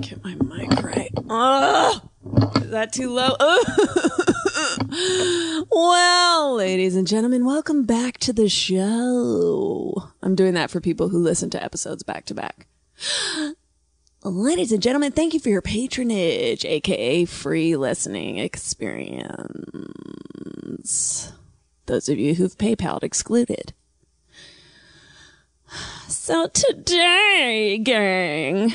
Get my mic right. Ugh. Is that too low? well, ladies and gentlemen, welcome back to the show. I'm doing that for people who listen to episodes back to back. Ladies and gentlemen, thank you for your patronage, aka free listening experience. Those of you who've PayPal excluded. So today, gang,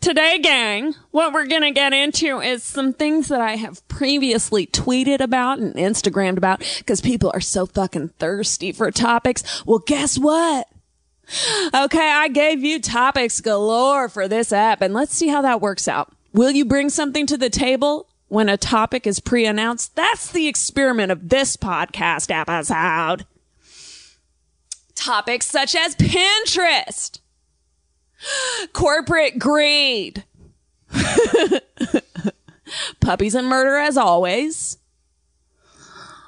today, gang, what we're going to get into is some things that I have previously tweeted about and Instagrammed about because people are so fucking thirsty for topics. Well, guess what? Okay, I gave you topics galore for this app and let's see how that works out. Will you bring something to the table when a topic is pre-announced? That's the experiment of this podcast episode. Topics such as Pinterest, corporate greed, puppies and murder as always.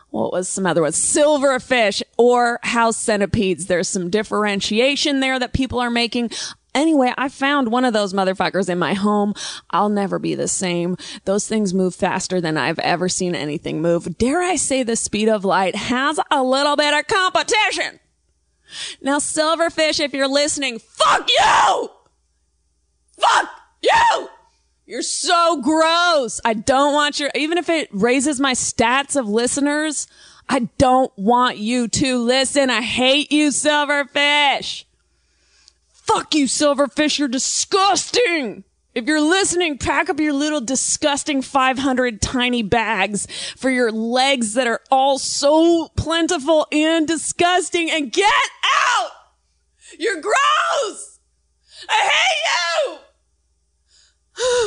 What was some other ones? Silverfish or house centipedes. There's some differentiation there that people are making. Anyway, I found one of those motherfuckers in my home. I'll never be the same. Those things move faster than I've ever seen anything move. Dare I say the speed of light has a little bit of competition. Now, Silverfish, if you're listening, fuck you! Fuck you! You're so gross. I don't want your, even if it raises my stats of listeners, I don't want you to listen. I hate you, Silverfish. Fuck you, Silverfish. You're disgusting. If you're listening, pack up your little disgusting 500 tiny bags for your legs that are all so plentiful and disgusting and get out! You're gross! I hate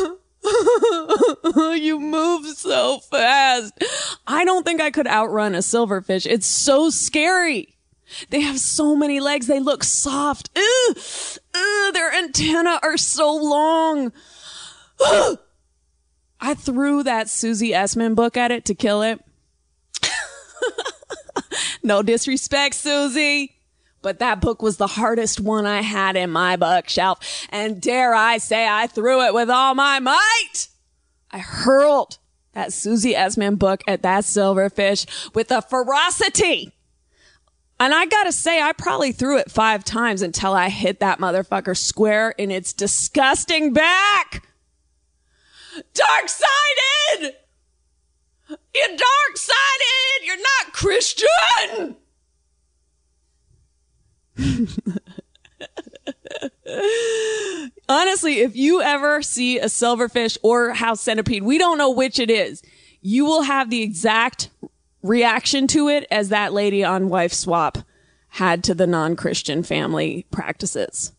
you! you move so fast. I don't think I could outrun a silverfish. It's so scary. They have so many legs. They look soft. Ugh, ugh, their antenna are so long. I threw that Susie Essman book at it to kill it. no disrespect, Susie. But that book was the hardest one I had in my bookshelf. And dare I say I threw it with all my might. I hurled that Susie Essman book at that silverfish with a ferocity and I gotta say, I probably threw it five times until I hit that motherfucker square in its disgusting back. Dark sided! You're dark sided! You're not Christian! Honestly, if you ever see a silverfish or house centipede, we don't know which it is. You will have the exact reaction to it as that lady on Wife Swap had to the non-Christian family practices.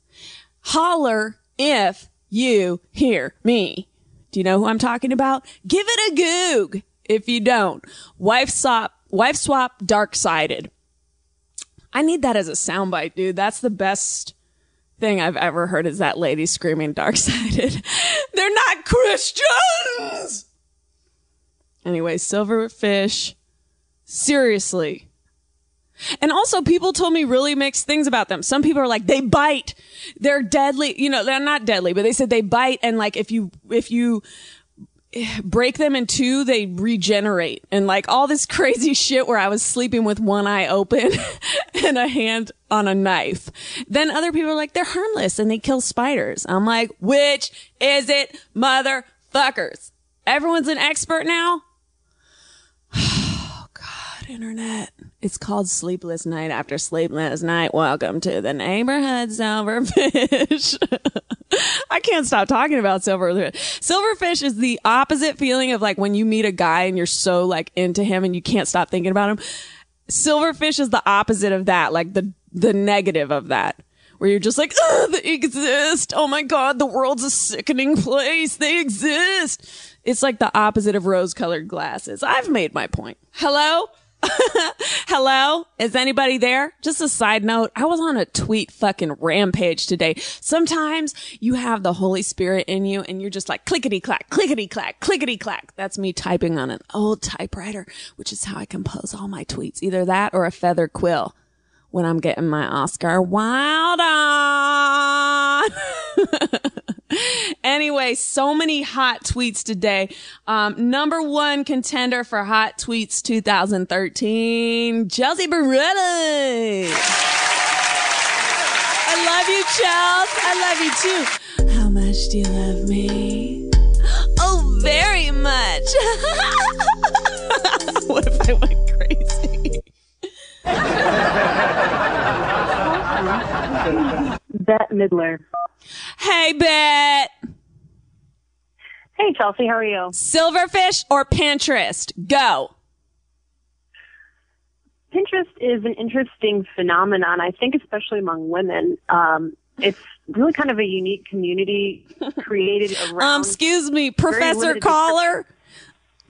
Holler if you hear me. Do you know who I'm talking about? Give it a goog if you don't. Wife swap, wife swap, dark sided. I need that as a soundbite, dude. That's the best thing I've ever heard is that lady screaming dark sided. They're not Christians! Anyway, silverfish Seriously. And also people told me really mixed things about them. Some people are like, they bite. They're deadly. You know, they're not deadly, but they said they bite. And like, if you, if you break them in two, they regenerate and like all this crazy shit where I was sleeping with one eye open and a hand on a knife. Then other people are like, they're harmless and they kill spiders. I'm like, which is it, motherfuckers? Everyone's an expert now internet. It's called Sleepless Night After Sleepless Night. Welcome to the neighborhood, Silverfish. I can't stop talking about Silverfish. Silverfish is the opposite feeling of like when you meet a guy and you're so like into him and you can't stop thinking about him. Silverfish is the opposite of that, like the, the negative of that where you're just like, oh, they exist. Oh my God, the world's a sickening place. They exist. It's like the opposite of rose colored glasses. I've made my point. Hello? Hello? Is anybody there? Just a side note. I was on a tweet fucking rampage today. Sometimes you have the Holy Spirit in you and you're just like clickety clack, clickety clack, clickety clack. That's me typing on an old typewriter, which is how I compose all my tweets. Either that or a feather quill when I'm getting my Oscar Wilde on. anyway, so many hot tweets today. Um, number one contender for hot tweets 2013, Chelsea Peretti. I love you, Chels. I love you too. How much do you love me? Oh, very much. what if I went crazy? Bette Midler. Hey, Bet. Hey, Chelsea, how are you? Silverfish or Pinterest? Go. Pinterest is an interesting phenomenon, I think, especially among women. Um, it's really kind of a unique community created around. Um, excuse me, Professor Caller.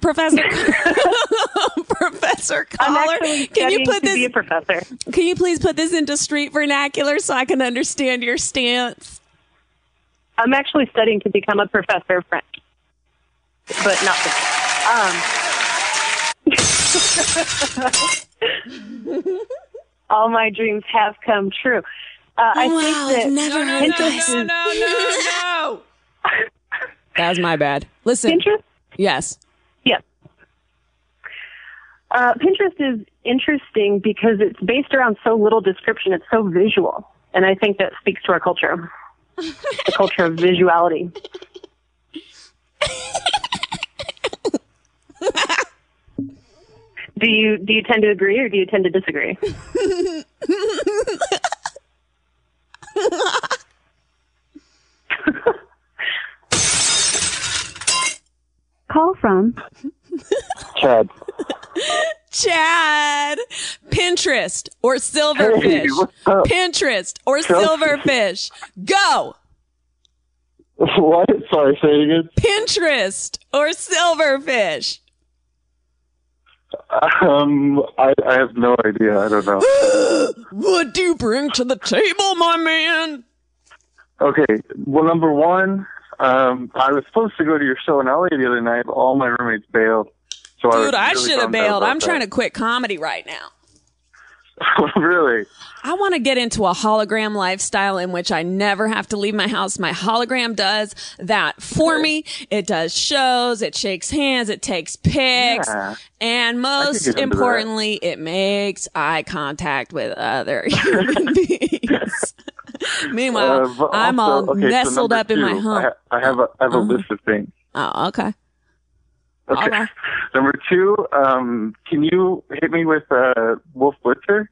Professor, Professor actually can you put to be a this? professor. Can you please put this into street vernacular so I can understand your stance? I'm actually studying to become a professor of French, but not French. Um, all my dreams have come true. Uh, I wow, think that never heard Pinterest no, is no, no, no. that was my bad. Listen, Pinterest. Yes. Uh, Pinterest is interesting because it's based around so little description. It's so visual. And I think that speaks to our culture. the culture of visuality. do you do you tend to agree or do you tend to disagree? Call from Chad. Chad, Pinterest or silverfish? Hey. Pinterest or silverfish? Go. What? Sorry, say it again. Pinterest or silverfish? Um, I, I have no idea. I don't know. What do you bring to the table, my man? Okay. Well, number one, um, I was supposed to go to your show in LA the other night, but all my roommates bailed. So Dude, I, I should have bailed. I'm trying to quit comedy right now. really? I want to get into a hologram lifestyle in which I never have to leave my house. My hologram does that for me. It does shows, it shakes hands, it takes pics, Yeah. and most that. importantly, it makes eye contact with other human beings. Meanwhile, Uh, but I'm all okay, nestled number up in my two, hump. I, ha- I have a I have a Uh-huh. list of things. oh, okay. Okay. Number two, um, can you hit me with uh, Wolf Blitzer?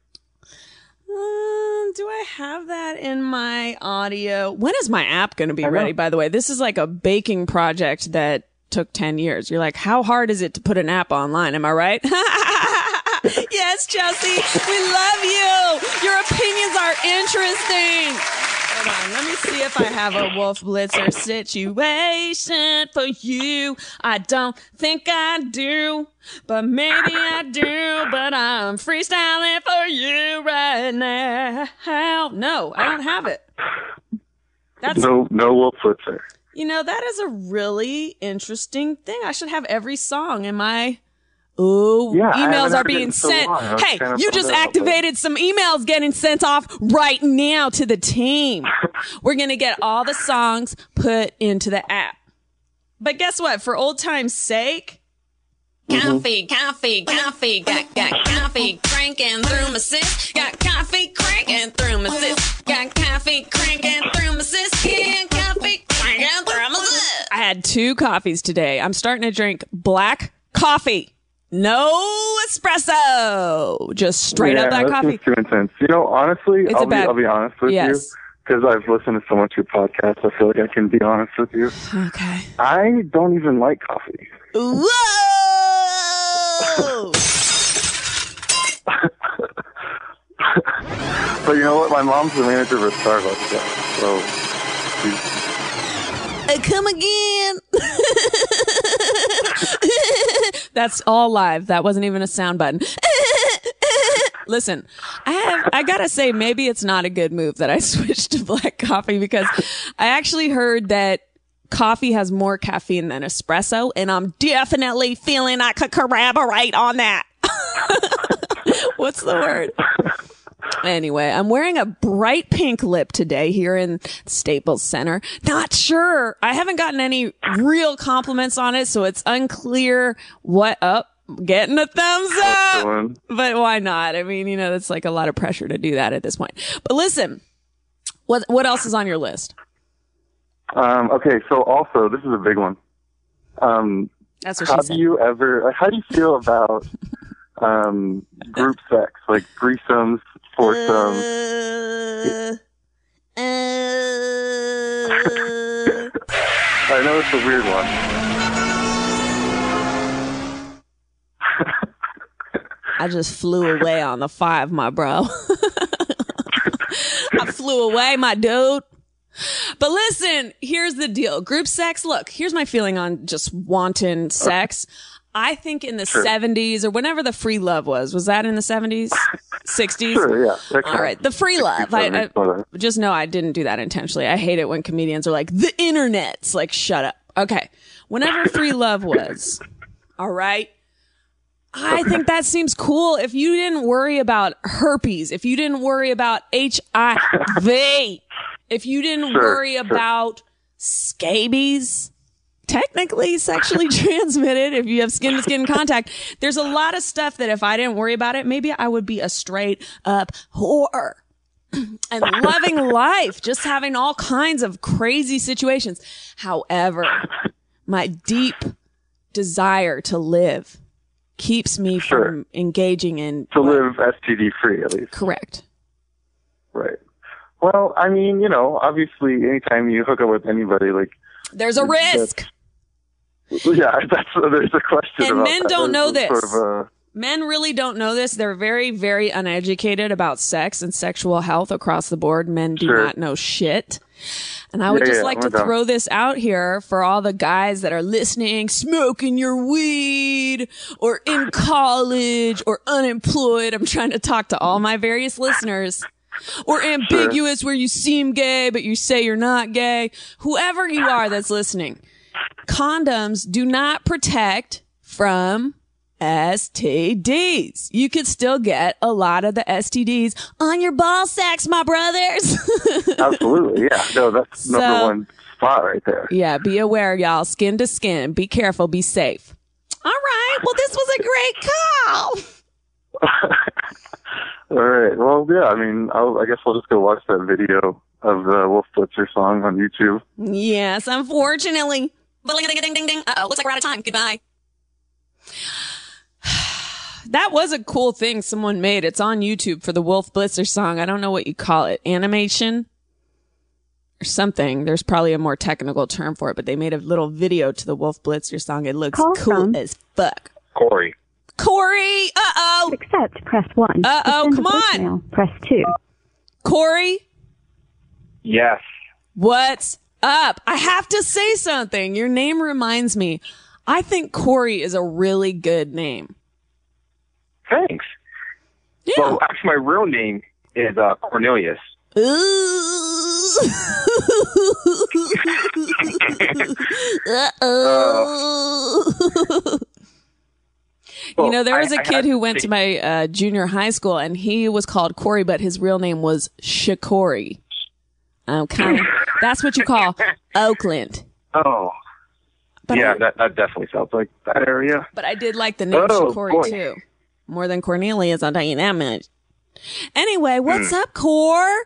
Um, do I have that in my audio? When is my app going to be ready? By the way, this is like a baking project that took 10 years. You're like, how hard is it to put an app online? Am I right? yes, Chelsea, we love you. Your opinions are interesting. Hold on, let me see if I have a Wolf Blitzer situation for you. I don't think I do, but maybe I do, but I'm freestyling for you right now. No, I don't have it. That's No, no Wolf Blitzer. you know, that is a really interesting thing. I should have every song in my. Ooh, Yeah, emails are being in so sent. was Hey, you just out about that. activated some emails getting sent off right now to the team. We're going to get all the songs put into the app. But guess what? For old time's sake, mm-hmm. Coffee, coffee, coffee, got, got coffee cranking through my sis. Got coffee cranking through my sis. Got coffee cranking through my sis. Yeah, coffee cranking through my sis. I had two coffees today. I'm starting to drink black coffee. No espresso. Just straight yeah, up that's coffee. too intense. You know, honestly, It's I'll be bad- I'll be honest with Yes. you because I've listened to so much of your podcast. I feel like I can be honest with you. Okay. I don't even like coffee. Whoa! But you know what? My mom's the manager of a Starbucks, yeah, so she's Uh, come again. That's all live. That wasn't even a sound button. Listen, I have, I gotta say, maybe it's not a good move that I switched to black coffee because I actually heard that coffee has more caffeine than espresso and I'm definitely feeling I could corroborate on that. What's the word? Anyway, I'm wearing a bright pink lip today here in Staples Center. Not sure. I haven't gotten any real compliments on it, so it's unclear what up. Getting a thumbs up. But why not? I mean, you know, that's like a lot of pressure to do that at this point. But listen, what what else is on your list? Um, okay, so also this is a big one. Um, That's what how she do said. you ever? How do you feel about um, group sex, like threesomes, foursomes? Uh, uh, I know it's a weird one. I just flew away on the five, my bro. I flew away, my dude. But listen, here's the deal. Group sex, look, here's my feeling on just wanton sex. I think in the Sure. 70s or whenever the free love was, was that in the 70s? 60s? Sure, yeah. All right. The free love. I, I, just know I didn't do that intentionally. I hate it when comedians are like, the internet's like, shut up. Okay. Whenever free love was, all right. I think that seems cool. If you didn't worry about herpes, if you didn't worry about HIV, if you didn't Sure, worry sure. about scabies, technically sexually transmitted if you have skin to skin contact. There's a lot of stuff that if I didn't worry about it, maybe I would be a straight up whore. and loving life, just having all kinds of crazy situations. However, my deep desire to live keeps me Sure. from engaging in to live STD free at least. correct. Right. Well, I mean, you know, obviously, anytime you hook up with anybody, like, There's a risk. yeah, that's there's a question. And about men that. don't know this. Sort of a, Men really don't know this. They're very, very uneducated about sex and sexual health across the board. Men do Sure. not know shit. And I would Yeah, just yeah, like to throw this out here for all the guys that are listening, smoking your weed or in college or unemployed. I'm trying to talk to all my various listeners or ambiguous where you seem gay, but you say you're not gay. Whoever you are that's listening, condoms do not protect from STDs. You could still get a lot of the STDs on your ball sacks, my brothers. absolutely, yeah. No, that's So- number one spot right there. yeah, be aware, y'all. Skin to skin. Be careful. Be safe. All right. Well, this was a great call. All right. Well, yeah. I mean, I'll, I guess we'll just go watch that video of the Wolf Blitzer song on YouTube. Yes, unfortunately. Ding ding ding ding. Uh oh, looks like we're out of time. Goodbye. That was a cool thing someone made. It's on YouTube for the Wolf Blitzer song. I don't know what you call it. Animation or something. There's probably a more technical term for it, but they made a little video to the Wolf Blitzer song. It looks Call cool from- as fuck. Corey. Corey, uh oh. accept, press 1. Uh-oh, come on. voicemail, Press 2. Corey, Yes. what's up? I have to say something. Your name reminds me. I think Corey is a really good name. Thanks. Yeah. Well, actually, my real name is uh, Cornelius. Uh-oh. you know, there was a kid who went to my uh, junior high school and he was called Corey, but his real name was Shakori. Okay. That's what you call Oakland. Oh, But yeah, I, that, that definitely sounds like that area. but I did like the name Oh, Shakori boy. too. More than Cornelius, I'll tell you that much. Anyway, what's Hmm. up, Core?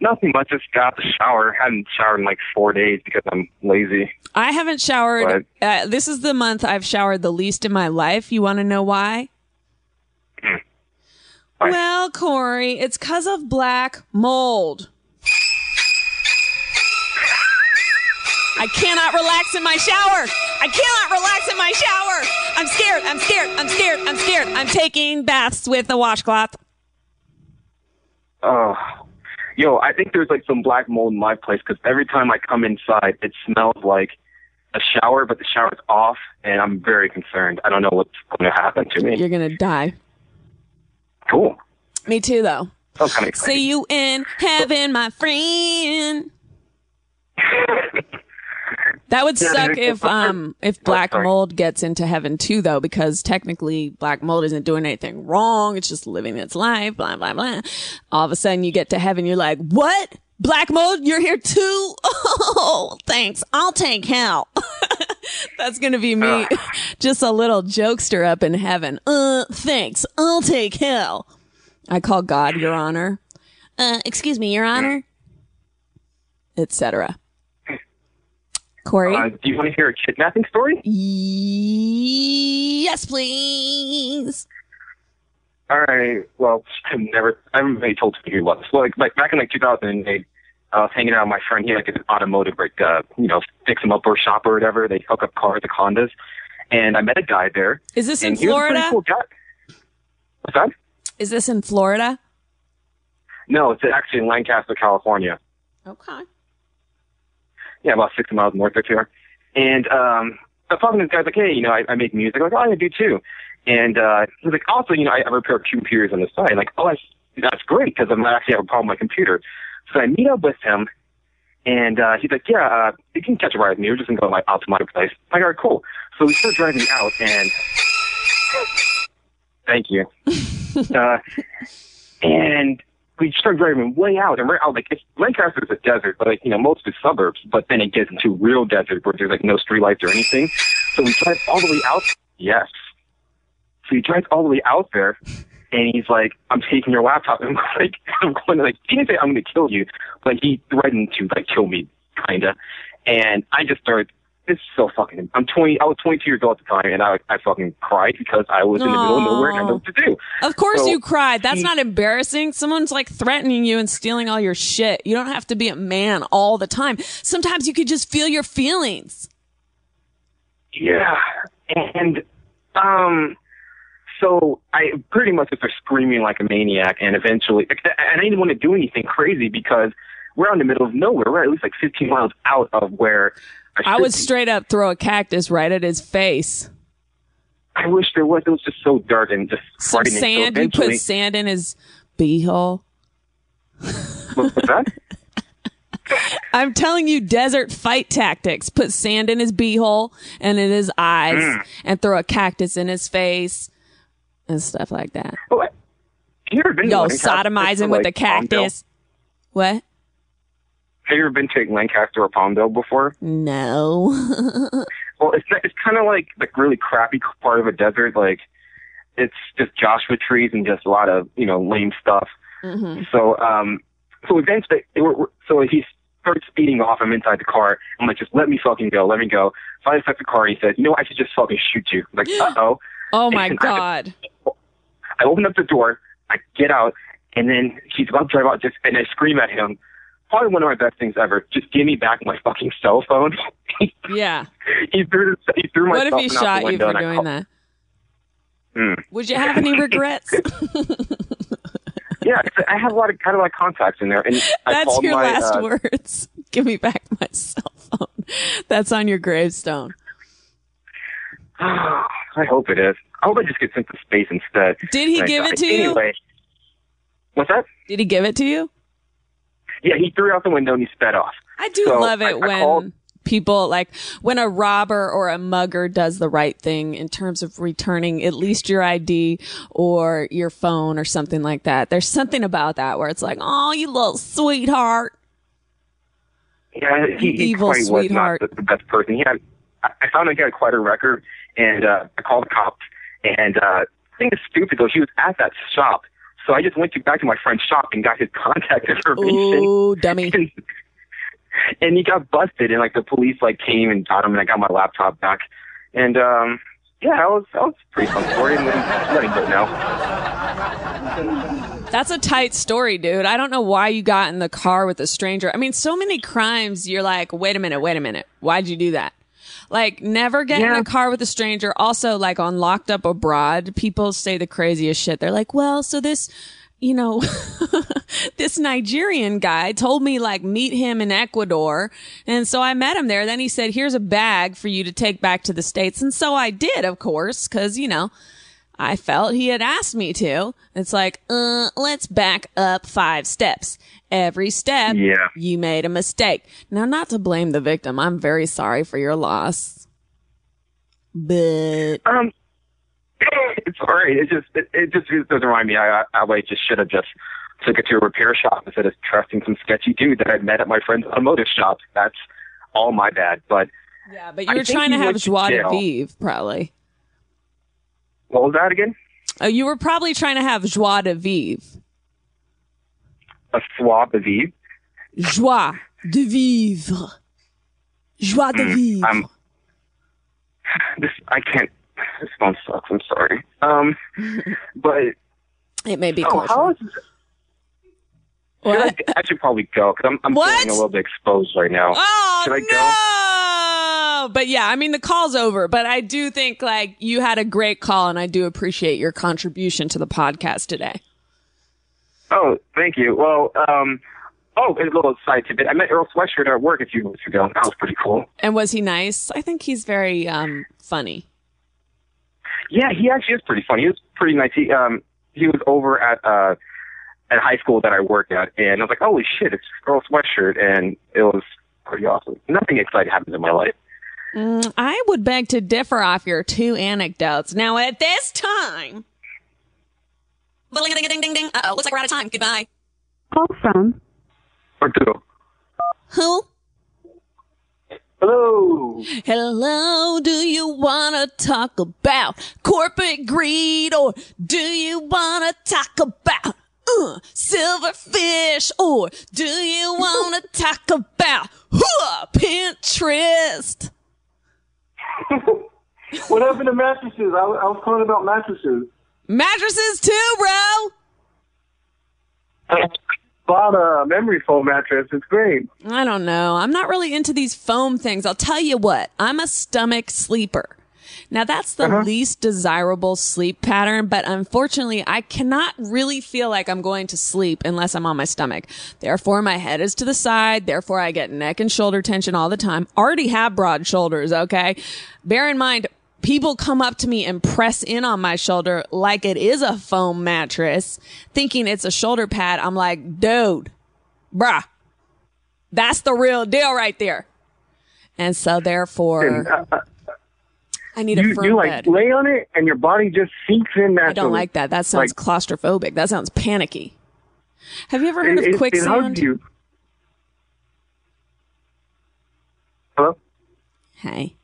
Nothing much. Just got the shower. Hadn't showered in like four days because I'm lazy. I haven't showered. Uh, this is the month I've showered the least in my life. You want to know why? Why? Well, Corey, it's because of black mold. I cannot relax in my shower. I cannot relax in my shower. I'm scared. I'm scared. I'm scared. I'm scared. I'm taking baths with a washcloth. Oh, yo, I think there's like some black mold in my place because every time I come inside, it smells like a shower, but the shower's off, and I'm very concerned. I don't know what's going to happen to me. You're going to die. Cool. Me too, though. Sounds kind of exciting. See you in heaven, my friend. That would suck if um if black mold gets into heaven too though, because technically black mold isn't doing anything wrong. It's just living its life, blah blah blah. All of a sudden you get to heaven, you're like, What? Black mold, you're here too? Oh, thanks. I'll take hell. That's gonna be me. Just a little jokester up in heaven. Uh, thanks. I'll take hell. I call God, Your Honor. Uh, excuse me, Your Honor. Etc. Corey? Uh, do you want to hear a kidnapping story? Yes, please. All right. Well, I've never, I haven't really told you what. So like, like back in like 2008, I was hanging out with my friend. He had like an automotive, like, uh, you know, fix him up or shop or whatever. They hook up cars, like Hondas. And I met a guy there. Is this in and he was a pretty Florida? cool. What's that? Is this in Florida? No, it's actually in Lancaster, California. Okay. Yeah, about 60 miles north of here. And um, I was talking to this guy, like, hey, you know, I, I make music. I was like, oh, I do too. And uh, he's like, also, you know, I, I repair computers on the side. Like, oh, that's, that's great because I might actually have a problem with my computer. So I meet up with him, and uh, he's like, yeah, uh, you can catch a ride with me. We're just going to go to my place. I'm like, all right, cool. So we start driving out, and thank you. uh, and we start driving way out, and we're out like it's, Lancaster is a desert, but like you know most of the suburbs. But then it gets into real desert where there's like no street lights or anything. So we drive all the way out. Yes. So he drives all the way out there, and he's like, "I'm taking your laptop." And I'm like, "I'm going to like." He didn't say I'm going to kill you, but he threatened to like kill me, kinda. And I just started. It's so fucking. I'm 20. I was 22 years old at the time, and I I fucking cried because I was in the middle of nowhere and I know what to do. Of course So you cried. That's he- not embarrassing. Someone's like threatening you and stealing all your shit. You don't have to be a man all the time. Sometimes you could just feel your feelings. Yeah, and um, so I pretty much started screaming like a maniac, and eventually, and I didn't want to do anything crazy because we're out in the middle of nowhere. We're at least like 15 miles out of where I, I would straight up throw a cactus right at his face. I wish there was. It was just so dark and just Some sand. So You put sand in his beehole. what that? I'm telling you, desert fight tactics. Put sand in his beehole and in his eyes, Mm. and throw a cactus in his face, and stuff like that. Oh, you ever been Yo, sodomize him like, with a Palmdale? cactus. What? Have you ever been to Lancaster or Palmdale before? No. Well, it's it's kind of like the really crappy part of a desert. Like it's just Joshua trees and just a lot of you know lame stuff. So um, so eventually, it, we're, we're- so he starts speeding off. I'm inside the car. I'm like, just let me fucking go, let me go. So I the car. And he says, you know, I should just fucking shoot you. I'm like, uh oh. oh my And I- god. I open up the door. I get out, and then he's about to drive out. Just and I scream at him. Probably one of my best things ever. Just give me back my fucking cell phone. Yeah. he threw he threw my What if he shot you for doing that? Hmm. Would you have any regrets? yeah, I have a lot of kind of like contacts in there, and I That's your my, last uh, words. Give me back my cell phone. That's on your gravestone. I hope it is. I hope I just get sent to space instead. Did he I give it to you? Anyway, what's that? Did he give it to you? Yeah, he threw it out the window and he sped off. I do So, love it I when called- people like when a robber or a mugger does the right thing in terms of returning at least your ID or your phone or something like that. There's something about that where it's like, "Oh, you little sweetheart." Yeah, he, he Evil quite sweetheart. was not the, the best person. He had, I, I found out he had quite a record, and uh, I called the cops. And uh, the thing is stupid though. He was at that shop, so I just went to, back to my friend's shop and got his contact information. Ooh, dummy. and, and he got busted and like the police like came and got him and I got my laptop back. And um yeah, that was that was a pretty fun story and then let him go now. That's a tight story, dude. I don't know why you got in the car with a stranger. I mean, so many crimes, you're like, wait a minute, wait a minute. Why'd you do that? Like, never get in a car with a stranger. Also, like on Locked Up Abroad, people say the craziest shit. They're like, well, so this, you know, this Nigerian guy told me like meet him in Ecuador. And so I met him there. Then he said, here's a bag for you to take back to the States. And so I did, of course, cause, you know, I felt he had asked me to. It's like, uh, let's back up five steps. Every step, Yeah. you made a mistake. Now, not to blame the victim. I'm very sorry for your loss. But Um, it's all right. It just it, it just it doesn't remind me. I I, I just should have just took it to a repair shop instead of trusting some sketchy dude that I met at my friend's automotive shop. That's all my bad. But yeah, but you were trying to have joie de vivre, probably. what was that again? Oh, you were probably trying to have joie de vivre. A swab of Eve. Joie de vivre. Joie de vivre. I'm this. I can't. This phone sucks. I'm sorry. Um, but it may be oh, cultural. how is? Should I, I should probably go because I'm I'm What? feeling a little bit exposed right now. Oh Should I no! But yeah, I mean the call's over. But I do think like you had a great call, and I do appreciate your contribution to the podcast today. Oh, thank you. Well, um, oh, a little side tidbit. I met Earl Sweatshirt at work a few weeks ago. That was pretty cool. And was he nice? I think he's very um funny. Yeah, he actually is pretty funny. He was pretty nice. He um he was over at uh at high school that I work at, and I was like, holy shit, it's Earl Sweatshirt, and it was pretty awesome. Nothing exciting happened in my life. Mm, I would beg to differ off your two anecdotes. Now at this time. Ding ding ding. Uh oh, looks like we're out of time. Goodbye. Call from Or two. Who? Hello. Hello, do you wanna talk about corporate greed or do you wanna talk about uh, silverfish or do you wanna talk about uh, Pinterest? What happened to mattresses? I, I was calling about mattresses. Mattresses too, bro. Bought a memory foam mattress. It's great. I don't know. I'm not really into these foam things. I'll tell you what. I'm a stomach sleeper. Now that's the uh-huh. least desirable sleep pattern, but unfortunately I cannot really feel like I'm going to sleep unless I'm on my stomach. Therefore my head is to the side. Therefore I get neck and shoulder tension all the time. Already have broad shoulders. Okay. Bear in mind, people come up to me and press in on my shoulder like it is a foam mattress, thinking it's a shoulder pad. I'm like, dude, bruh, that's the real deal right there. And so therefore, Uh, I need a you firm you like bed. lay on it and your body just sinks in naturally. I don't like that. That sounds Like- claustrophobic. That sounds panicky. Have you ever heard It, of quicksand? Hello. Hey.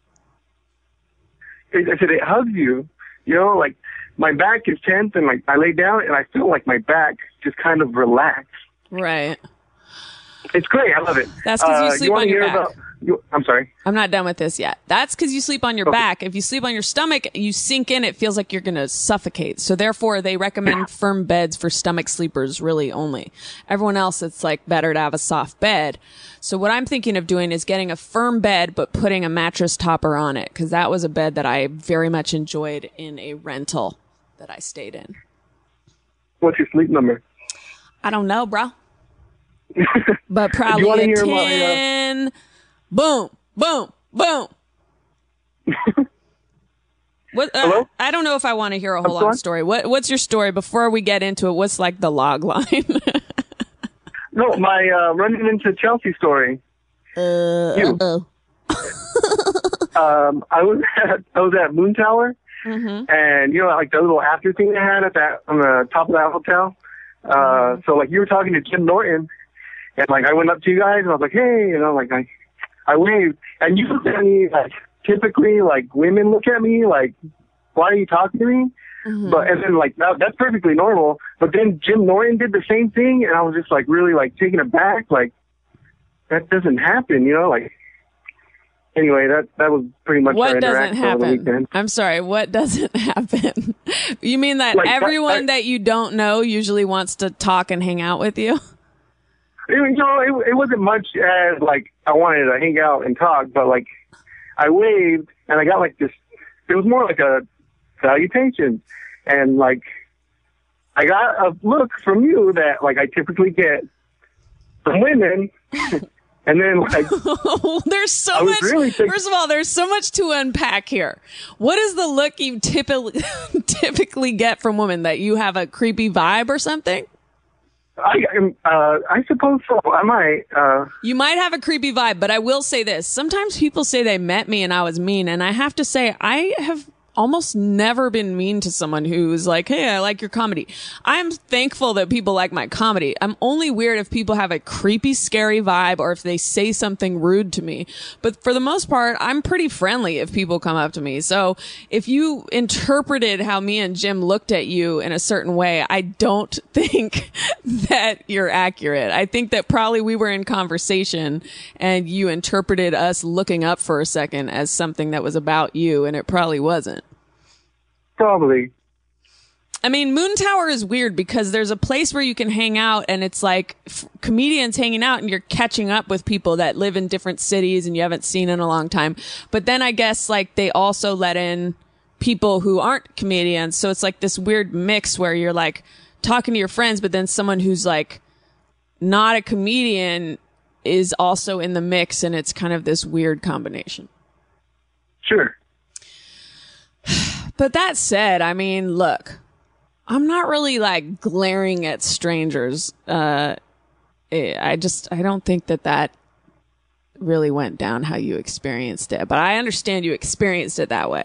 I said it hugs you. You know, like my back is tense and like I lay down and I feel like my back just kind of relax. Right. It's great. I love it. That's 'cause you Uh, sleep wanna on your back. About, you, I'm sorry. I'm not done with this yet. That's because you sleep on your back. If you sleep on your stomach, you sink in, it feels like you're going to suffocate. So therefore, they recommend firm beds for stomach sleepers really only. Everyone else, it's like better to have a soft bed. So what I'm thinking of doing is getting a firm bed, but putting a mattress topper on it. Cause that was a bed that I very much enjoyed in a rental that I stayed in. What's your sleep number? I don't know, bro. but probably a hear my, uh, 10. Boom, boom, boom. what, uh, Hello? I don't know if I want to hear a whole long sorry? story. What, what's your story before we get into it? What's like the log line? No, my uh, running into Chelsea story. uh, You. oh. Um, I was at I was at Moontower, Mm-hmm. and you know, like the little after thing they had at that on the top of that hotel. Uh, Mm-hmm. so like you were talking to Jim Norton, and like I went up to you guys and I was like, hey, you know, like I, I waved, and you looked at me like typically like women look at me like, why are you talking to me? Mm-hmm. But and then like that, that's perfectly normal. But then Jim Norton did the same thing, and I was just like really like taken aback, like that doesn't happen, you know, like. Anyway, that that was pretty much What our doesn't happen? I'm sorry. What doesn't happen? you mean that Like, that- everyone that- that you don't know usually wants to talk and hang out with you? It, you know, it, it wasn't much as like I wanted to hang out and talk, but like I waved and I got like this. It was more like a salutation, and like I got a look from you that like I typically get from women, And then like oh, there's so much. really think- first of all, there's so much to unpack here. What is the look you typically typically get from women that you have a creepy vibe or something? I am, uh, I suppose so. I might. Uh, You might have a creepy vibe, but I will say this. Sometimes people say they met me and I was mean, and I have to say I have almost never been mean to someone who's like, Hey, I like your comedy. I'm thankful that people like my comedy. I'm only weird if people have a creepy, scary vibe or if they say something rude to me. But for the most part, I'm pretty friendly if people come up to me. So if you interpreted how me and Jim looked at you in a certain way, I don't think that you're accurate. I think that probably we were in conversation and you interpreted us looking up for a second as something that was about you and it probably wasn't. Probably. I mean, Moontower is weird because there's a place where you can hang out and it's like f- comedians hanging out and you're catching up with people that live in different cities and you haven't seen in a long time. But then I guess like they also let in people who aren't comedians. So it's like this weird mix where you're like talking to your friends, but then someone who's like not a comedian is also in the mix and it's kind of this weird combination. Sure. But that said, I mean, look, I'm not really like glaring at strangers. Uh, eh, I just, I don't think that that really went down how you experienced it. But I understand you experienced it that way.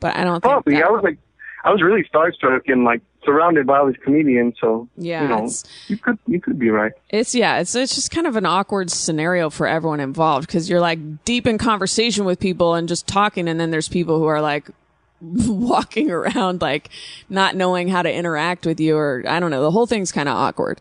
But I don't think. Probably. that- I was like, I was really starstruck and like surrounded by all these comedians. So Yeah, you know, it's- you could you could be right. It's yeah, it's it's just kind of an awkward scenario for everyone involved because you're like deep in conversation with people and just talking, and then there's people who are like walking around like not knowing how to interact with you, or I don't know. The whole thing's kind of awkward.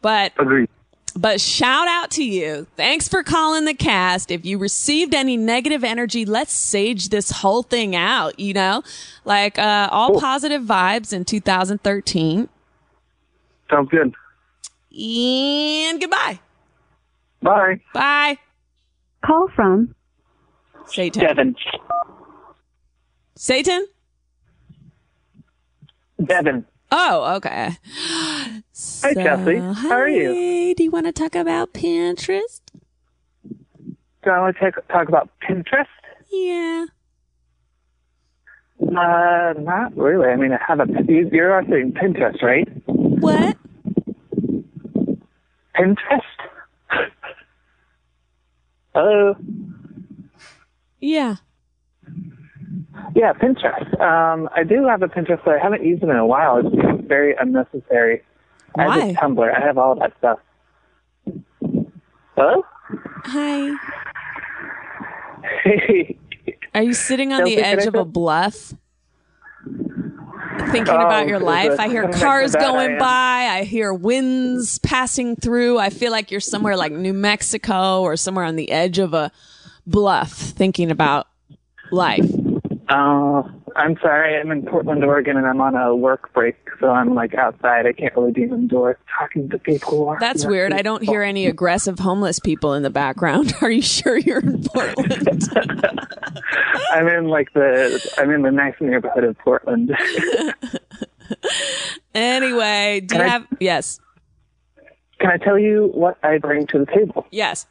But Agreed. but shout out to you. Thanks for calling the cast. If you received any negative energy, let's sage this whole thing out, you know? Like uh all positive vibes in 2013. Sounds good. And goodbye. Bye. Bye. Call from Satan. Devin. Satan? Devin. Oh, okay. Hi, Chelsea. How are you? Hi. Do you want to talk about Pinterest? Do I want to talk, talk about Pinterest? Yeah. Uh, not really. I mean, I have a. You, you're also in Pinterest, right? What? Pinterest. Hello. Yeah. Yeah, Pinterest. Um, I do have a Pinterest, but I haven't used it in a while. It's very unnecessary. I Why? have this Tumblr. I have all that stuff. Hello. Hi. Hey. Are you sitting on the edge of a bluff? Thinking Oh, about your life. I hear cars that I going by. I hear winds passing through. I feel like you're somewhere like New Mexico or somewhere on the edge of a bluff thinking about life. Oh, I'm sorry. I'm in Portland, Oregon, and I'm on a work break, so I'm like outside. I can't really be indoors talking to people. That's weird. I don't hear any aggressive homeless people in the background. Are you sure you're in Portland? I'm in like the I'm in the nice neighborhood of Portland. anyway, do you Can I- have yes. Can I tell you what I bring to the table? Yes.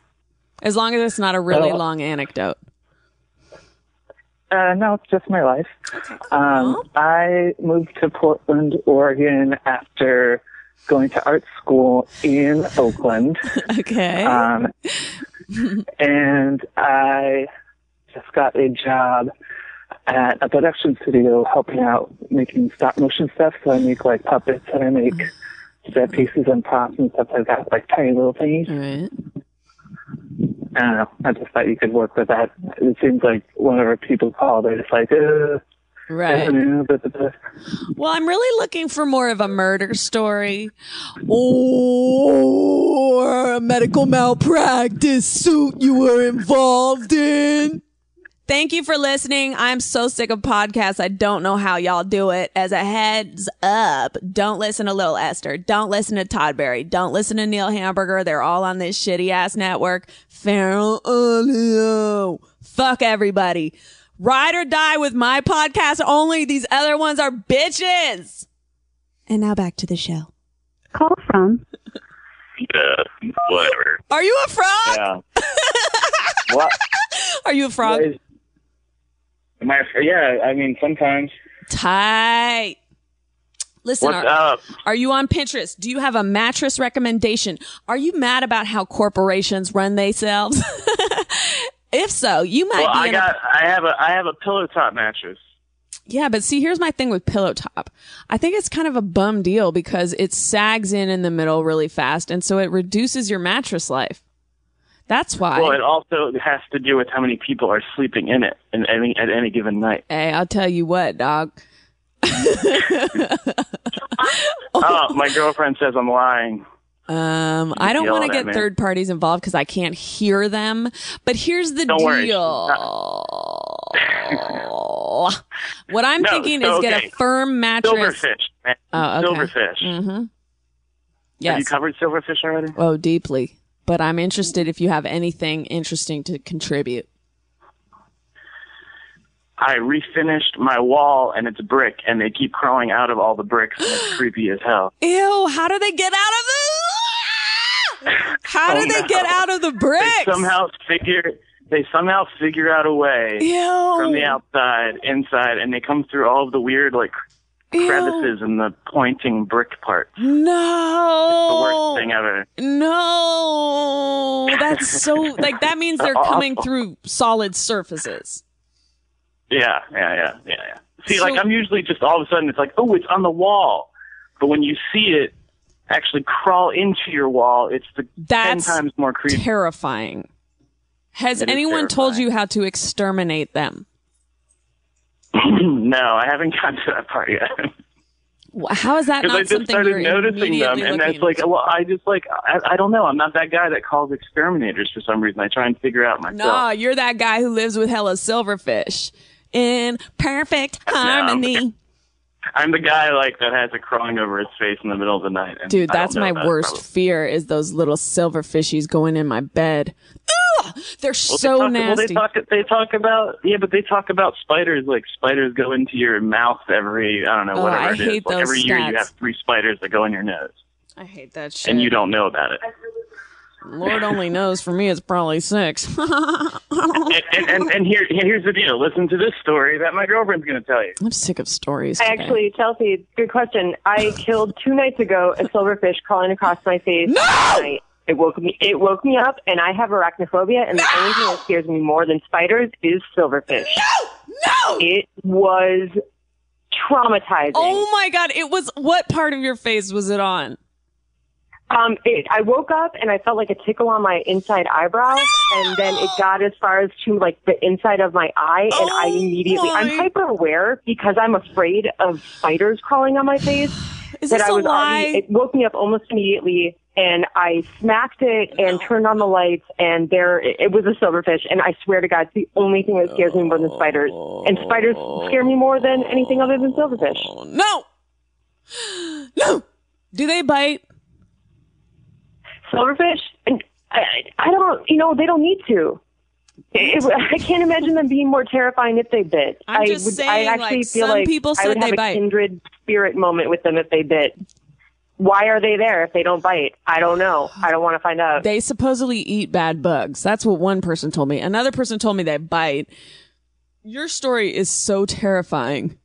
As long as it's not a really Oh. long anecdote. Uh, no, it's just my life. Um, I moved to Portland, Oregon after going to art school in Oakland. Okay. Um, and I just got a job at a production studio helping out making stop motion stuff. So I make like puppets and I make set pieces and props and stuff like that, like tiny little things. Right. I don't know. I just thought you could work with that. It seems like whenever people call, they're just like, uh, Right. Well, I'm really looking for more of a murder story or a medical malpractice suit you were involved in. Thank you for listening. I'm so sick of podcasts. I don't know how y'all do it. As a heads up, don't listen to Lil Esther. Don't listen to Todd Barry. Don't listen to Neil Hamburger. They're all on this shitty ass network. Feral audio. Fuck everybody. Ride or die with my podcast only. These other ones are bitches. And now back to the show. Call from uh, whatever. Are you a frog? Yeah. what? Are you a frog? Am I? Yeah. I mean, sometimes. Tight. Listen, What's are, up? are you on Pinterest? Do you have a mattress recommendation? Are you mad about how corporations run themselves? if so, you might Well, be I got. a I have a. I have a pillow top mattress. Yeah, but see, here's my thing with pillow top. I think it's kind of a bum deal because it sags in in the middle really fast, and so it reduces your mattress life. That's why. Well, it also has to do with how many people are sleeping in it in any, at any given night. hey, I'll tell you what, dog. Oh, my girlfriend says I'm lying. Um, I don't want to get me. third parties involved because I can't hear them. But here's the Don't worry. deal. what I'm No, thinking so, is get a firm mattress. Silverfish. man. Oh, okay. Silverfish. Mm-hmm. Have you covered silverfish already? Oh, deeply. But I'm interested if you have anything interesting to contribute. I refinished my wall and it's brick, and they keep crawling out of all the bricks, and it's creepy as hell. Ew, how do they get out of the How Oh, do they no. get out of the bricks? They somehow figure they somehow figure out a way Ew. from the outside inside, and they come through all of the weird like. Crevices and the pointing brick parts. No, The No. worst thing ever. No. That's so like that means they're coming through solid surfaces. Yeah, yeah, yeah, yeah, yeah. See, So- like I'm usually just all of a sudden it's like, oh, it's on the wall, but when you see it actually crawl into your wall, it's the That's ten times more creepy. Terrifying. Has It anyone told you how to exterminate them? no, I haven't gotten to that part yet. How is that Because I just something started noticing them, and that's like, well, I just like, I, I don't know. I'm not that guy that calls exterminators for some reason. I try and figure out myself. No, you're that guy who lives with hella silverfish in perfect harmony. I'm the guy like that has it crawling over his face in the middle of the night. and Dude, that's my that, worst probably. fear is those little silver fishies going in my bed. Ugh, they're Well, so they talk, Well, they talk. They talk about yeah, but they talk about spiders. Like spiders go into your mouth every I don't know Oh, whatever I it is. hate Like those every year you have three spiders that go in your nose, I hate that shit. and you don't know about it. Lord only knows. For me, it's probably six. And and, and, and here here's the deal. Listen to this story that my girlfriend's going to tell you. I'm sick of stories. I today. actually, Chelsea, good question. I killed two nights ago a silverfish crawling across my face. No! It woke me. It woke me up, and I have arachnophobia. And the only thing that scares me more than spiders is silverfish. No, no. It was traumatizing. Oh my god! It was what part of your face was it on? Um, it, I woke up and I felt like a tickle on my inside eyebrow, and then it got as far as to like the inside of my eye, and I Oh immediately I'm hyper aware because I'm afraid of spiders crawling on my face. Is that this I a was lie? already. It woke me up almost immediately, and I smacked it and turned on the lights, and there it, it was a silverfish. And I swear to God, it's the only thing that scares me more than spiders. And spiders scare me more than anything other than silverfish. no. No. Do they bite? Silverfish, and I, I don't, you know, they don't need to. It, I can't imagine them being more terrifying if they bit. I'm I just would, saying, I actually like, feel some like people I said would have they a bite. kindred spirit moment with them if they bit. Why are they there if they don't bite? I don't know. I don't want to find out. They supposedly eat bad bugs. That's what one person told me. Another person told me they bite. Your story is so terrifying.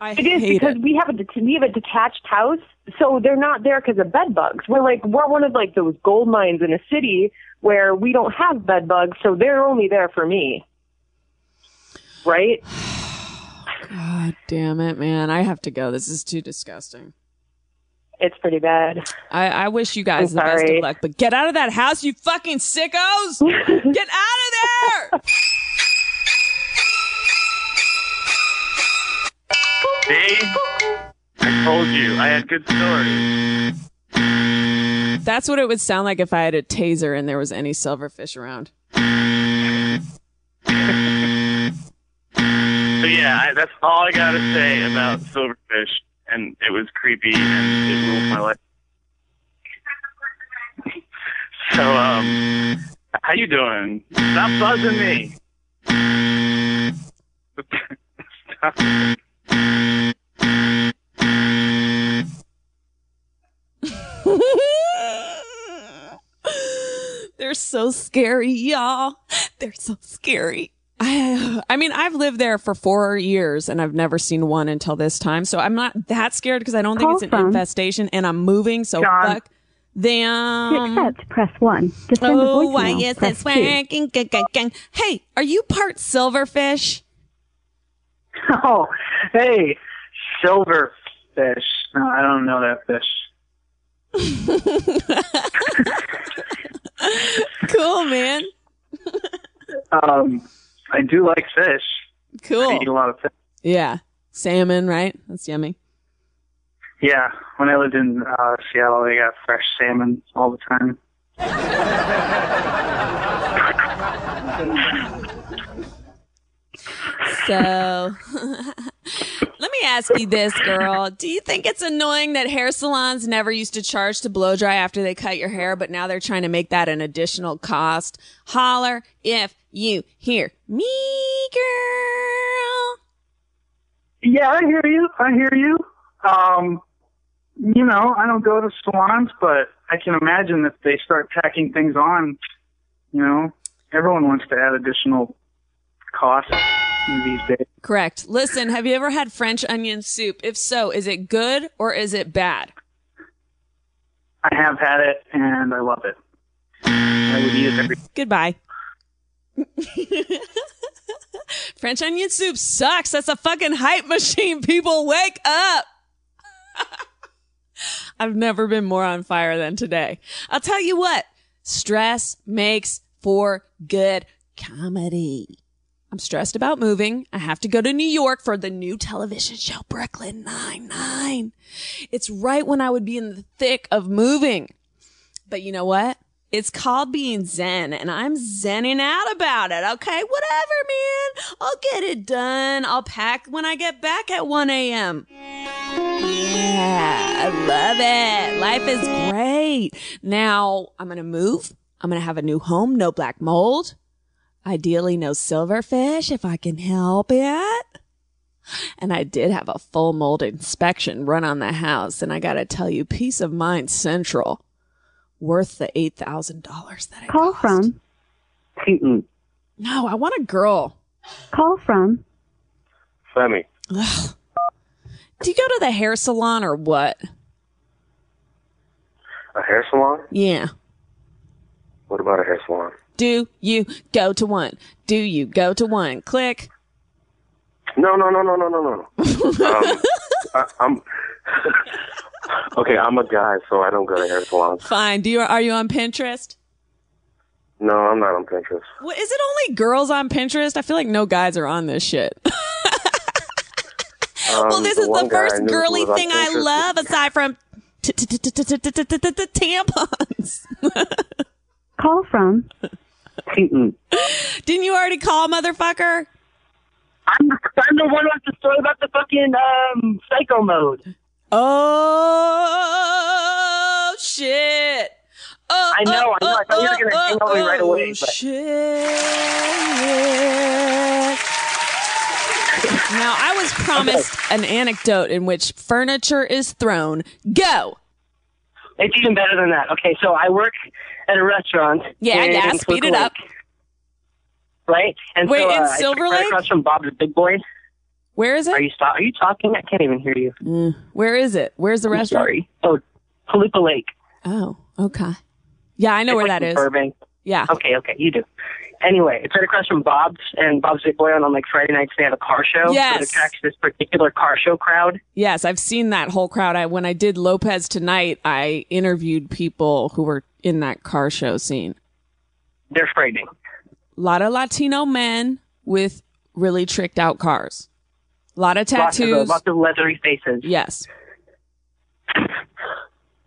I It is because it. we have a we have a detached house, so they're not there because of bed bugs. We're like we're one of like those gold mines in a city where we don't have bed bugs, so they're only there for me. Right? God damn it, man. I have to go. This is too disgusting. It's pretty bad. I, I wish you guys the best of luck, but get out of that house, you fucking sickos! get out of there! See, I told you I had good stories. That's what it would sound like if I had a taser and there was any silverfish around. So yeah, I, that's all I got to say about silverfish, and it was creepy and it ruled my life. so um, how you doing? Stop buzzing me. Stop. They're so scary, y'all. They're so scary. I, I mean, I've lived there for four years and I've never seen one until this time. So I'm not that scared because I don't think Call it's an infestation and I'm moving. So John. fuck them. To accept, press 1. To send Oh, why this 2. working? Gang, gang, gang. Hey, are you part silverfish? Oh, hey, silverfish. No, I don't know that fish. Cool, man. Um, I do like fish. I Cool. eat a lot of fish. Yeah. Salmon, right? That's yummy. Yeah, when I lived in uh, Seattle, they got fresh salmon all the time. So, let me ask you this, girl. Do you think it's annoying that hair salons never used to charge to blow dry after they cut your hair, but now they're trying to make that an additional cost? Holler if you hear me, girl. Yeah, I hear you. I hear you. Um, you know, I don't go to salons, but I can imagine if they start tacking things on, you know, everyone wants to add additional costs these days. Correct. Listen, have you ever had French onion soup? If so, is it good or is it bad? I have had it and I love it. I would eat it every. Goodbye. French onion soup sucks. That's a fucking hype machine. People wake up. I've never been more on fire than today. I'll tell you what, stress makes for good comedy. I'm stressed about moving. I have to go to New York for the new television show, Brooklyn Nine-Nine. It's right when I would be in the thick of moving. But you know what? It's called being zen and I'm zenning out about it. Okay. Whatever, man. I'll get it done. I'll pack when I get back at 1 a.m. Yeah. I love it. Life is great. Now I'm going to move. I'm going to have a new home. No black mold. Ideally no silverfish if I can help it. And I did have a full mold inspection run on the house. And I got to tell you, peace of mind central worth the eight thousand dollars that it Call cost. from. Keaton. No, I want a girl. Call from. Femi. Ugh. Do you go to the hair salon or what? A hair salon? Yeah. What about a hair salon? Do you go to one? Do you go to one? Click. No, no, no, no, no, no, no. um, I, I'm okay. I'm a guy, so I don't go to hair salons. Fine. Do you are you on Pinterest? No, I'm not on Pinterest. Well, is it only girls on Pinterest? I feel like no guys are on this shit. um, well, this the is the first girly thing I love aside from tampons. Call from didn't you already call, motherfucker? I'm, I'm the one with the story about the fucking um psycho mode. Oh shit! Oh, I know, I know. I thought you were gonna hang on me right away, but- Shit! now I was promised an anecdote in which furniture is thrown. Go. It's even better than that. Okay, so I work at a restaurant. Yeah, in yeah, speed it up. Right? And Wait, so, in uh, Silver Lake? across from Bob's Big Boy. Where is it? Are you stop? Are you talking? I can't even hear you. Mm, Where is it? Where's the restaurant? Sorry. Oh, Toluca Lake. Oh, okay. Yeah, I know It's where like that is. Burbank. Yeah. Okay, okay, you do. Anyway, it's right across from Bob's and Bob's Big Boy. And on like Friday nights, they have a car show. Yes. it attracts this particular car show crowd. Yes, I've seen that whole crowd. I when I did Lopez tonight, I interviewed people who were in that car show scene. They're frightening. A lot of Latino men with really tricked out cars. A lot of Lots of, tattoos. lots of leathery faces. yes.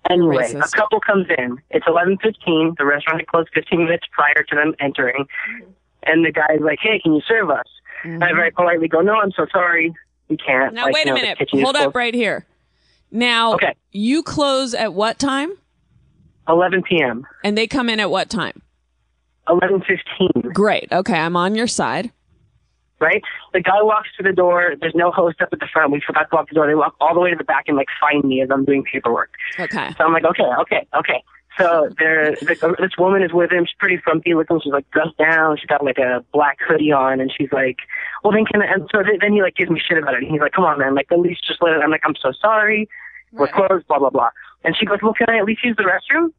Anyway, Racist. a couple comes in. It's 11:15. The restaurant had closed 15 minutes prior to them entering, and the guy's like, "Hey, can you serve us?" And I very politely go, "No, I'm so sorry, we can't." Mm-hmm. Now Like, wait a minute. Hold up closed. right here. Now, Okay. you close at what time? 11 p.m. And they come in at what time? 11:15. Great. Okay, I'm on your side. Right? The guy walks to the door. There's no host up at the front. We forgot to lock the door. They walk all the way to the back and like find me as I'm doing paperwork. Okay. So I'm like, okay, okay, okay. So there, the, uh, this woman is with him. She's pretty frumpy looking. She's like dressed down. She's got like a black hoodie on, and she's like, "Well, then can I?" And so then he like gives me shit about it. And he's like, "Come on, man. Like at least just let it." I'm like, "I'm so sorry. We're closed." Blah blah blah. And she goes, "Well, can I at least use the restroom?"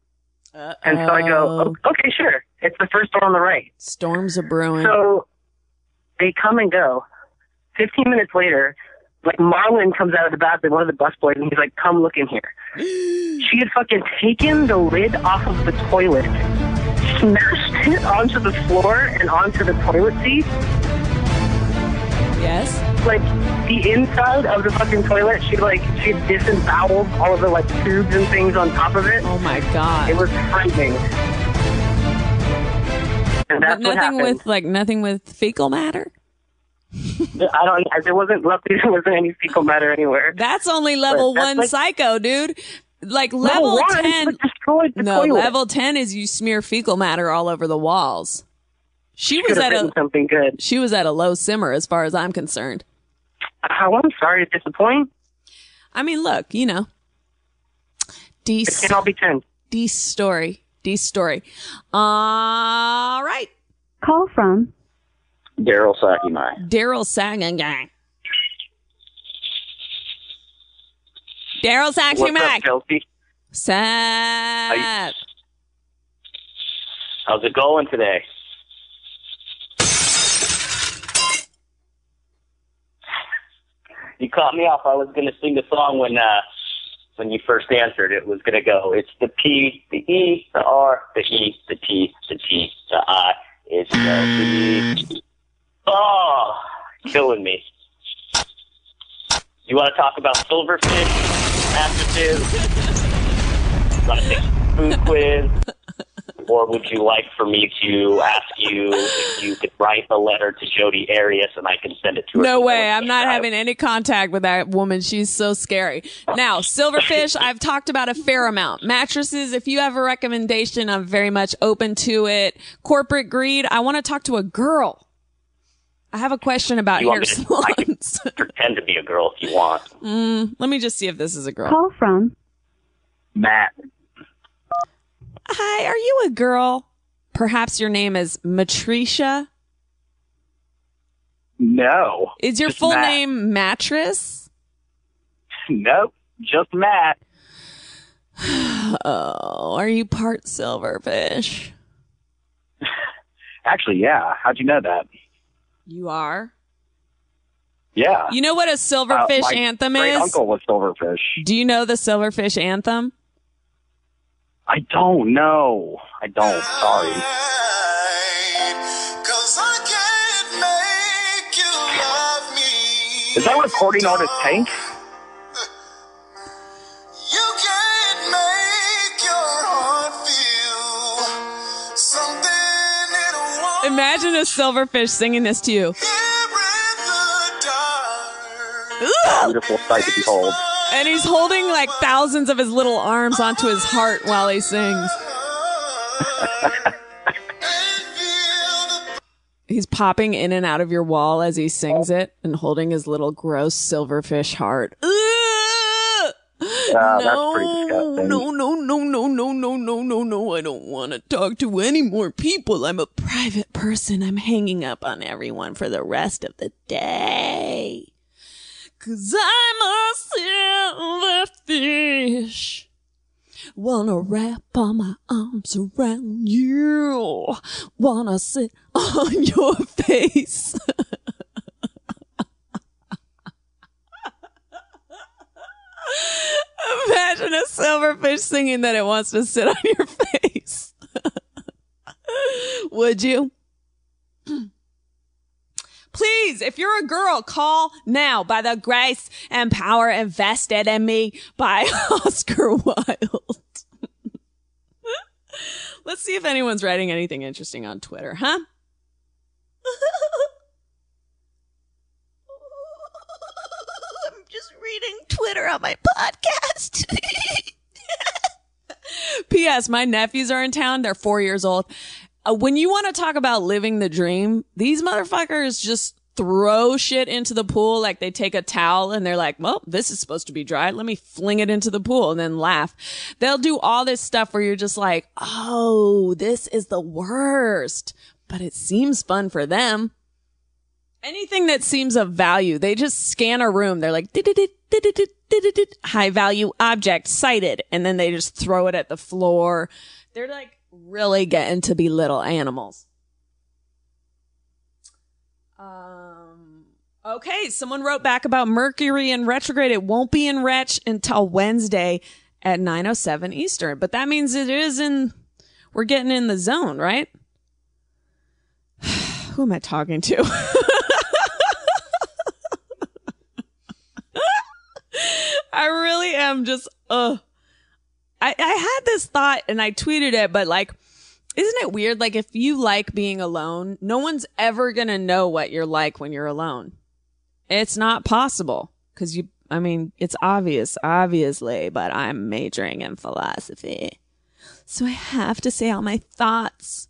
And so I go, Uh-oh. "Okay, sure. It's the first door on the right." Storms are brewing. So they come and go. Fifteen minutes later, like Marlon comes out of the bathroom, one of the busboys, and he's like, "Come look in here." she had fucking taken the lid off of the toilet, smashed it onto the floor and onto the toilet seat. yes. Like the inside of the fucking toilet, she like she disemboweled all of the like tubes and things on top of it. Oh my god. It was frightening. And that's but nothing with like nothing with fecal matter. I don't. There wasn't. Luckily, there wasn't any fecal matter anywhere. That's only level that's one like- psycho, dude. Like level ten. destroyed the No, toilet. level ten is you smear fecal matter all over the walls. She was at a something good. she was at a low simmer as far as I'm concerned. Oh, I'm sorry to disappoint. I mean, look, you know, D It can all be ten. D story, D story. All right, Call from Daryl Sakimai. Daryl Sagan gang. Daryl Sagan What's up, Kelsey? Seth. How's it going today? Caught me off. I was going to sing the song when uh, when you first answered. It was going to go. It's the P, the E, the R, the E, the T, the T, the I. It's the E. Oh, killing me. You want to talk about silverfish mattresses? Want to take food quiz? Or would you like for me to ask you if you could write a letter to Jodi Arias and I can send it to her? No way. I'm not having any contact with that woman. She's so scary. Now, silverfish, I've talked about a fair amount. Mattresses, if you have a recommendation, I'm very much open to it. Corporate greed, I want to talk to a girl. I have a question about You want hair me to- I can- Pretend to be a girl if you want. mm, let me just see if this is a girl. Call from Matt. Hi, are you a girl? Perhaps your name is Matricia. No. Is your full Matt. name Mattress? Nope. Just Matt. Oh, are you part silverfish? Actually, yeah. How'd you know that? You are. Yeah. You know what a silverfish Uh, my anthem great is? uncle was silverfish. Do you know the silverfish anthem? I don't know. I don't. Sorry. Is that recording on artist Tank? Imagine a silverfish singing this to you. Beautiful sight to behold. And he's holding like thousands of his little arms onto his heart while he sings. He's popping in and out of your wall as he sings it and holding his little gross silverfish heart. Ah, no, no, no, no, no, no, no, no, no, no. I don't want to talk to any more people. I'm a private person. I'm hanging up on everyone for the rest of the day. Cause I'm a silverfish. Wanna wrap all my arms around you. Wanna sit on your face. Imagine a silverfish singing that it wants to sit on your face. Would you? Please, if you're a girl, call now by the grace and power invested in me by Oscar Wilde. Let's see if anyone's writing anything interesting on Twitter, huh? I'm just reading Twitter on my podcast. P.S. My nephews are in town. They're four years old. Uh, when you want to talk about living the dream, these motherfuckers just throw shit into the pool. Like they take a towel and they're like, well, this is supposed to be dry. Let me fling it into the pool and then laugh. They'll do all this stuff where you're just like, oh, this is the worst, but it seems fun for them. Anything that seems of value, they just scan a room. They're like, high value object sighted. And then they just throw it at the floor. They're like really getting to be little animals. Um, okay. Someone wrote back about Mercury in retrograde. It won't be in retch until Wednesday at 907 Eastern, but that means it is in, we're getting in the zone, right? Who am I talking to? I really am just, uh, I, I had this thought and I tweeted it, but like, isn't it weird? Like, if you like being alone, no one's ever gonna know what you're like when you're alone. It's not possible. Cause you, I mean, it's obvious, obviously, but I'm majoring in philosophy. So I have to say all my thoughts.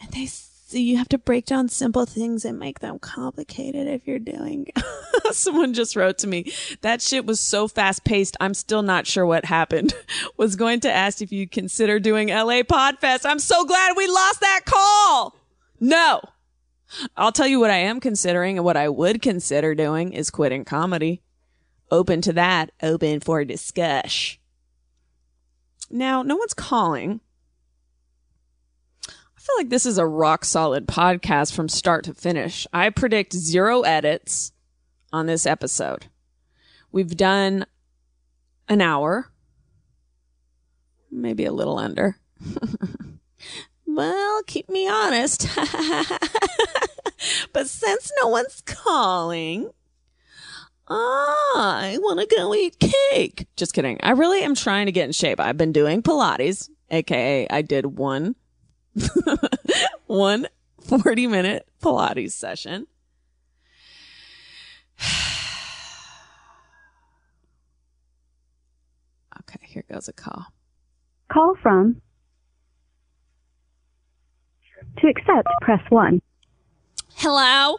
And they so you have to break down simple things and make them complicated if you're doing. Someone just wrote to me, that shit was so fast paced. I'm still not sure what happened. was going to ask if you consider doing LA Podfest. I'm so glad we lost that call. No. I'll tell you what I am considering and what I would consider doing is quitting comedy. Open to that. Open for discuss. Now, no one's calling. I feel like this is a rock solid podcast from start to finish. I predict zero edits on this episode. We've done an hour, maybe a little under. well, keep me honest. but since no one's calling, I want to go eat cake. Just kidding. I really am trying to get in shape. I've been doing Pilates, aka I did one one 40 minute Pilates session. okay, here goes a call. Call from. To accept, press 1. Hello?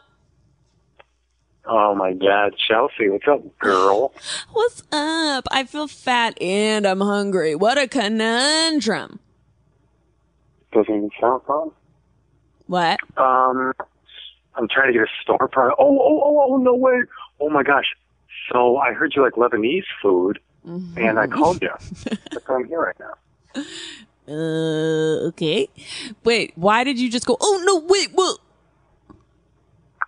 Oh my God, Chelsea, what's up, girl? What's up? I feel fat and I'm hungry. What a conundrum. Doesn't even sound fun. What? Um, I'm trying to get a store product. Oh, oh, oh, oh, no way. Oh my gosh. So I heard you like Lebanese food, and I called you. That's why I'm here right now. Uh, okay. Wait, why did you just go, oh no, wait, what?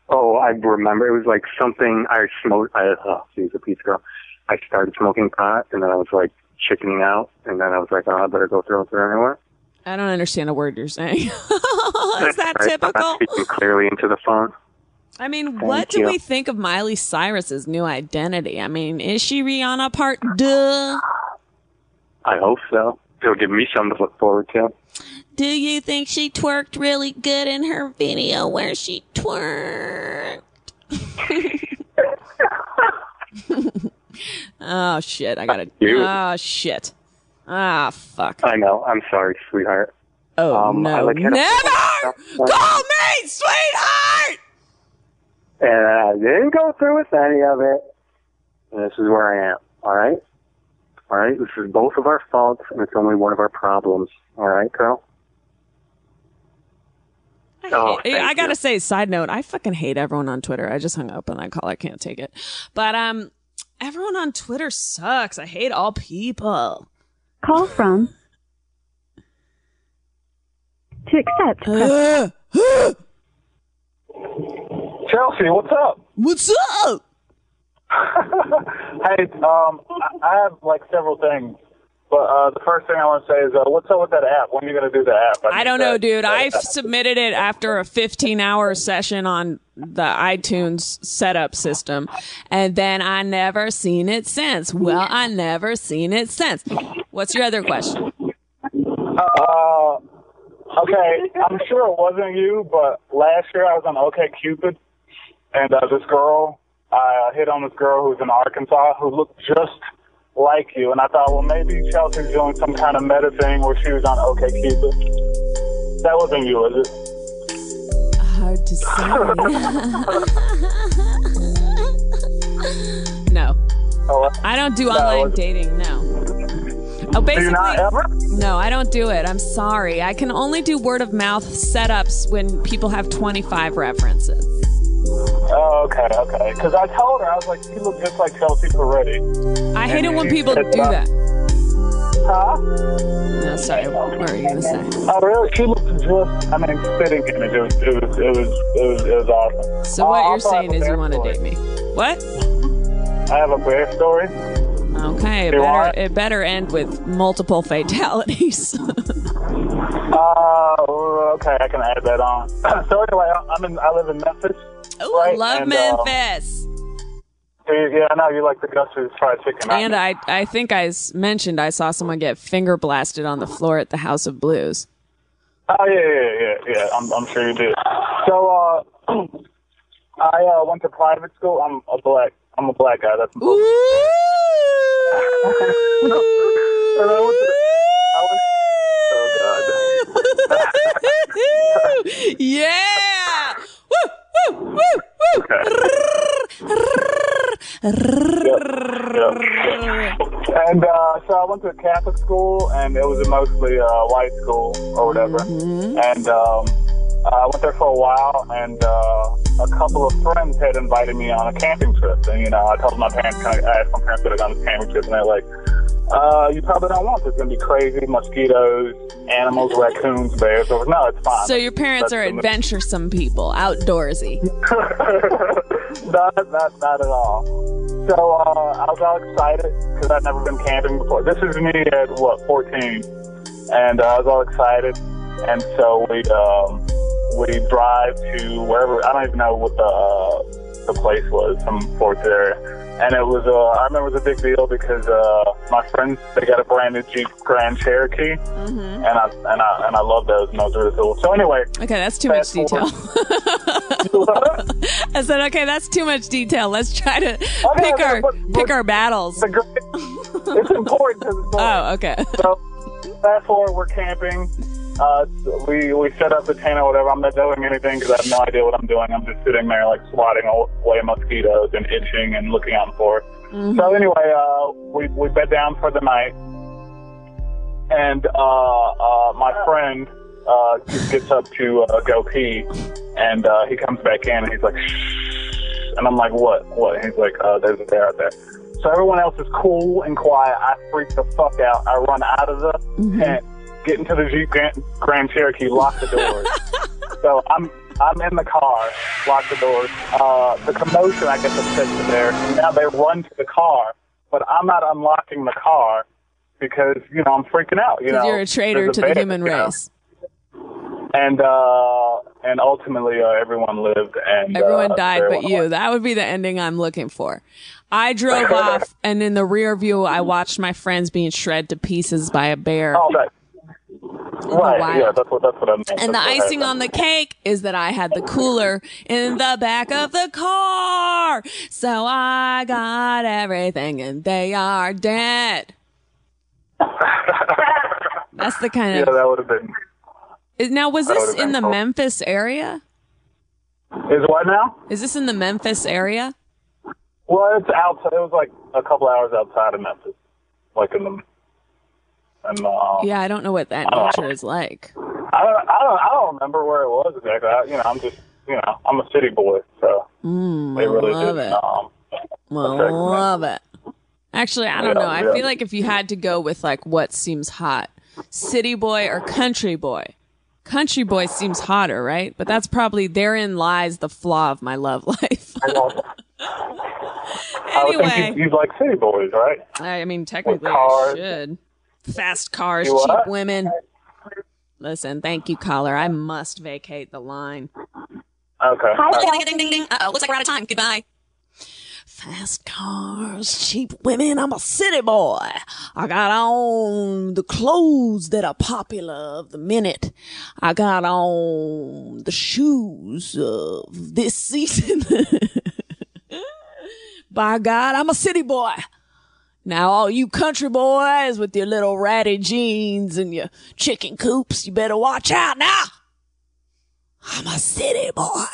Oh, I remember. It was like something I smoked. I, oh, she's a pizza girl. I started smoking pot, and then I was like chickening out, and then I was like, oh, I better go throw it through anyway. I don't understand a word you're saying. Is that Right, I'm typical? speaking clearly into the phone. I mean, Thank what do you. we think of Miley Cyrus's new identity? I mean, is she Rihanna part duh? I hope so. It'll give me something to look forward to. Do you think she twerked really good in her video where she twerked? oh shit, I got it. Oh shit. Ah fuck. I know. I'm sorry, sweetheart. Oh Um, I no. like had a- Never call me sweetheart! And I didn't go through with any of it. And this is where I am. All right? All right? This is both of our faults, and it's only one of our problems. All right, girl? Oh, I, thank I gotta you. say, side note, I fucking hate everyone on Twitter. I just hung up on that call. I can't take it. But um, everyone on Twitter sucks. I hate all people. Call from. To accept, press Chelsea, what's up? What's up? Hey, um, I I have like several things, but uh, the first thing I want to say is, uh, what's up with that app? When are you going to do the app? I don't know, dude. I submitted it after a 15 hour session on the iTunes setup system, and then I never seen it since. Well, I never seen it since. What's your other question? Uh, okay, I'm sure it wasn't you, but last year I was on OK Cupid, and uh, this girl, I hit on this girl who's in Arkansas who looked just like you, and I thought, well, maybe Chelsea's doing some kind of meta thing where she was on OK Cupid. That wasn't you, was it? hard to say. no. Oh, I don't do online dating, no. Oh, do basically, you not ever? no, I don't do it. I'm sorry. I can only do word of mouth setups when people have 25 references. Oh, okay, okay. Because I told her, I was like, she looked just like Chelsea Peretti. I hate it when people do said, that. Huh? No, sorry. What were you going to say? Oh, really? She looked just, I mean, spitting image. It was, it was, it was, it was, it was awesome. So Uh, what you're I have saying is you want to date me. What? I have a bear story. Okay, it better it better end with multiple fatalities. Uh, okay, I can add that on. so anyway, I'm in, I live in Memphis. Oh, I Right, love and, um, Memphis. So you- yeah, I know you like the Gus's fried chicken. and I I think I mentioned I saw someone get finger blasted on the floor at the House of Blues. Oh yeah, yeah, yeah, yeah. I'm, I'm sure you did. So, uh, I uh, went to private school. I'm a black. I'm a black guy. That's important. And I went to, I went, oh god. yeah. Woo, woo, woo, woo. And uh, so I went to a Catholic school, and it was a mostly uh, white school or whatever. And um, I went there for a while, and uh, a couple of friends had invited me on a camping trip. And you know, I told my parents, kind of, I asked my parents to go on this camping trip, and they're like, uh, "You probably don't want this. It's gonna be crazy, mosquitoes, animals, raccoons, bears." Or no, it's fine. So your parents That's are adventuresome people, outdoorsy. not, not, not at all. So uh, I was all excited because I'd never been camping before. This is me at what 14, and uh, I was all excited. And so we um, we drive to wherever I don't even know what the uh, the place was, some Fort area. And it was uh, I remember it was a big deal because uh, my friends they got a brand new Jeep Grand Cherokee, and I and I and I love those, and those are really cool. So anyway, Okay, that's too much detail. I said, okay, that's too much detail. Let's try to pick okay, our but- but- pick our battles. it's, great, it's important it's boring. Oh, okay. So fast forward, we're camping. Uh, we we set up the tent or whatever. I'm not doing anything because I have no idea what I'm doing. I'm just sitting there like swatting away mosquitoes and itching and looking out for. it. So anyway, uh, we we bed down for the night, and uh, uh, my friend uh, gets up to uh, go pee, and uh, he comes back in and he's like, Shh. and I'm like, what? What? And he's like, uh, there's a bear out there. So everyone else is cool and quiet. I freak the fuck out. I run out of the tent, get into the Jeep Grand, Grand Cherokee, lock the doors. so I'm I'm in the car, lock the doors. Uh, the commotion, I guess, upsets the bear. And now they run to the car, but I'm not unlocking the car because you know I'm freaking out. You Because know, you're a traitor There's to the human know. race. And uh, and ultimately, uh, everyone lived, and Everyone uh, died but you. away. That would be the ending I'm looking for. I drove off, and in the rear view, I watched my friends being shred to pieces by a bear. Oh, that. Right, yeah, that's what that's what I meant. And the That's what icing on the cake is that I had the cooler in the back of the car. So I got everything and they are dead. That's the kind of Yeah, that would have been. Now, was this in the cool. Memphis area? Is what now? Is this in the Memphis area? Well, it's outside. It was like a couple hours outside of Memphis, like in the. And uh, Yeah, I don't know what that nature is like. I don't, I don't, I don't remember where it was exactly. I, you know, I'm just, you know, I'm a city boy, so Mm, they I really love didn't. it. Um, love it. Actually, I don't Yeah, know. I yeah. feel like if you had to go with like what seems hot, city boy or country boy, country boy seems hotter, right? But that's probably therein lies the flaw of my love life. I would think anyway, you, you like city boys, right? I mean, technically, I should. Fast cars, You cheap what? women. Listen, thank you, caller. I must vacate the line. Okay. Ding, ding, ding. Uh-oh, looks like we're out of time. Goodbye. Fast cars, cheap women. I'm a city boy. I got on the clothes that are popular of the minute. I got on the shoes of this season. By God, I'm a city boy. Now, all you country boys with your little ratty jeans and your chicken coops, you better watch out now. I'm a city boy.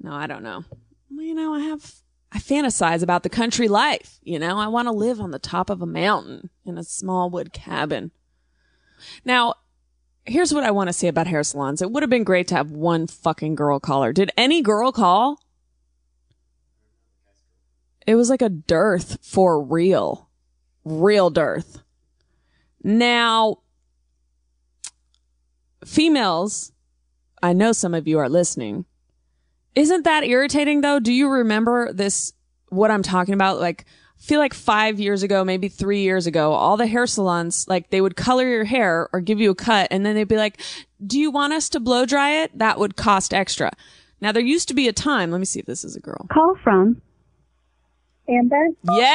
No, I don't know. Well, you know, I have, I fantasize about the country life. You know, I want to live on the top of a mountain in a small wood cabin. Now, here's what I want to say about hair salons. It would have been great to have one fucking girl caller. Did any girl call? It was like a dearth for real. Real dearth. Now, females, I know some of you are listening. Isn't that irritating though? Do you remember this, what I'm talking about? Like, I feel like five years ago, maybe three years ago, all the hair salons, like they would color your hair or give you a cut and then they'd be like, do you want us to blow dry it? That would cost extra. Now there used to be a time, let me see if this is a girl. Call from Amber. Yes!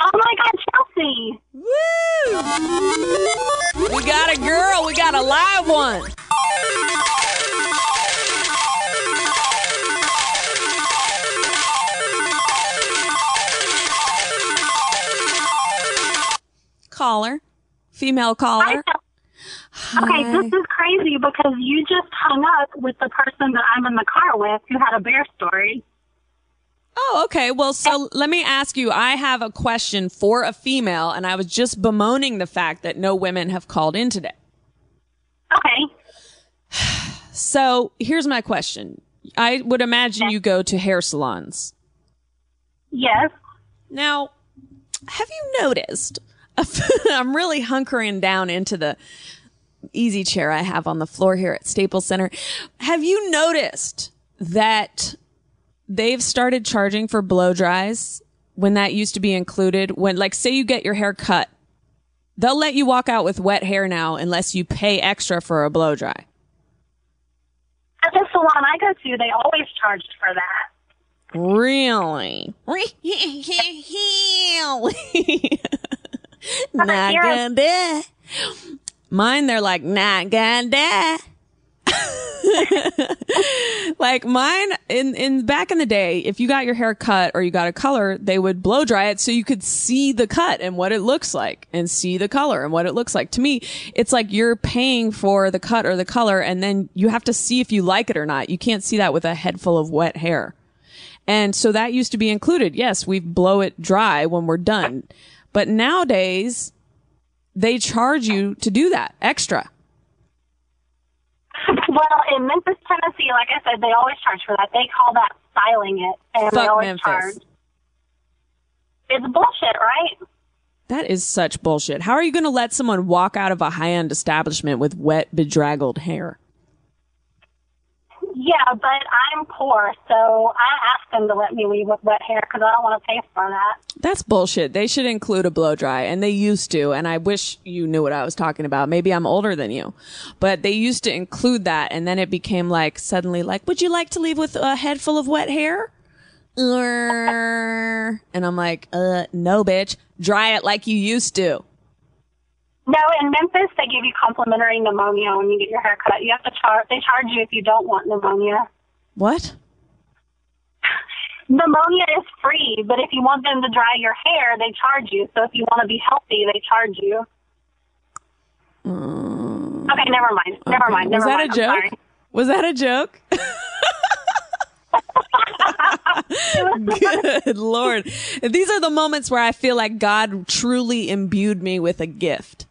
Oh my God, Chelsea! Woo! We got a girl, we got a live one. Caller, female caller. Okay, this is crazy because you just hung up with the person that I'm in the car with who had a bear story. Oh, okay. Well, so let me ask you. I have a question for a female, and I was just bemoaning the fact that no women have called in today. Okay. So here's my question. I would imagine you go to hair salons. Yes. Now, have you noticed? I'm really hunkering down into the easy chair I have on the floor here at Staples Center. Have you noticed that they've started charging for blow dries when that used to be included? When, like, say you get your hair cut, they'll let you walk out with wet hair now unless you pay extra for a blow dry. At the salon I go to, they always charged for that. Really? Really? not gonna die. Mine, they're like, not gonna like mine in in back in the day if you got your hair cut or you got a color they would blow dry it so you could see the cut and what it looks like and see the color and what it looks like. To me it's like you're paying for the cut or the color and then you have to see if you like it or not. You can't see that with a head full of wet hair. And so that used to be included. Yes we blow it dry when we're done. But nowadays they charge you to do that extra Well, in Memphis, Tennessee, like I said, they always charge for that. They call that styling it, and they Fuck always Memphis. charge. It's bullshit, right? That is such bullshit. How are you going to let someone walk out of a high end establishment with wet, bedraggled hair? Yeah, but I'm poor, so I asked them to let me leave with wet hair because I don't want to pay for that. That's bullshit. They should include a blow dry, and they used to. And I wish you knew what I was talking about. Maybe I'm older than you, but they used to include that, and then it became like suddenly like, would you like to leave with a head full of wet hair? And I'm like, uh, no, bitch. Dry it like you used to. No, in Memphis, they give you complimentary pneumonia when you get your hair cut. You have to charge. They charge you if you don't want pneumonia. What? Pneumonia is free, but if you want them to dry your hair, they charge you. So if you want to be healthy, they charge you. Mm. Okay, never mind. Never mind. Was Never that mind. a I'm joke? Was that a joke? Good Lord. These are the moments where I feel like God truly imbued me with a gift.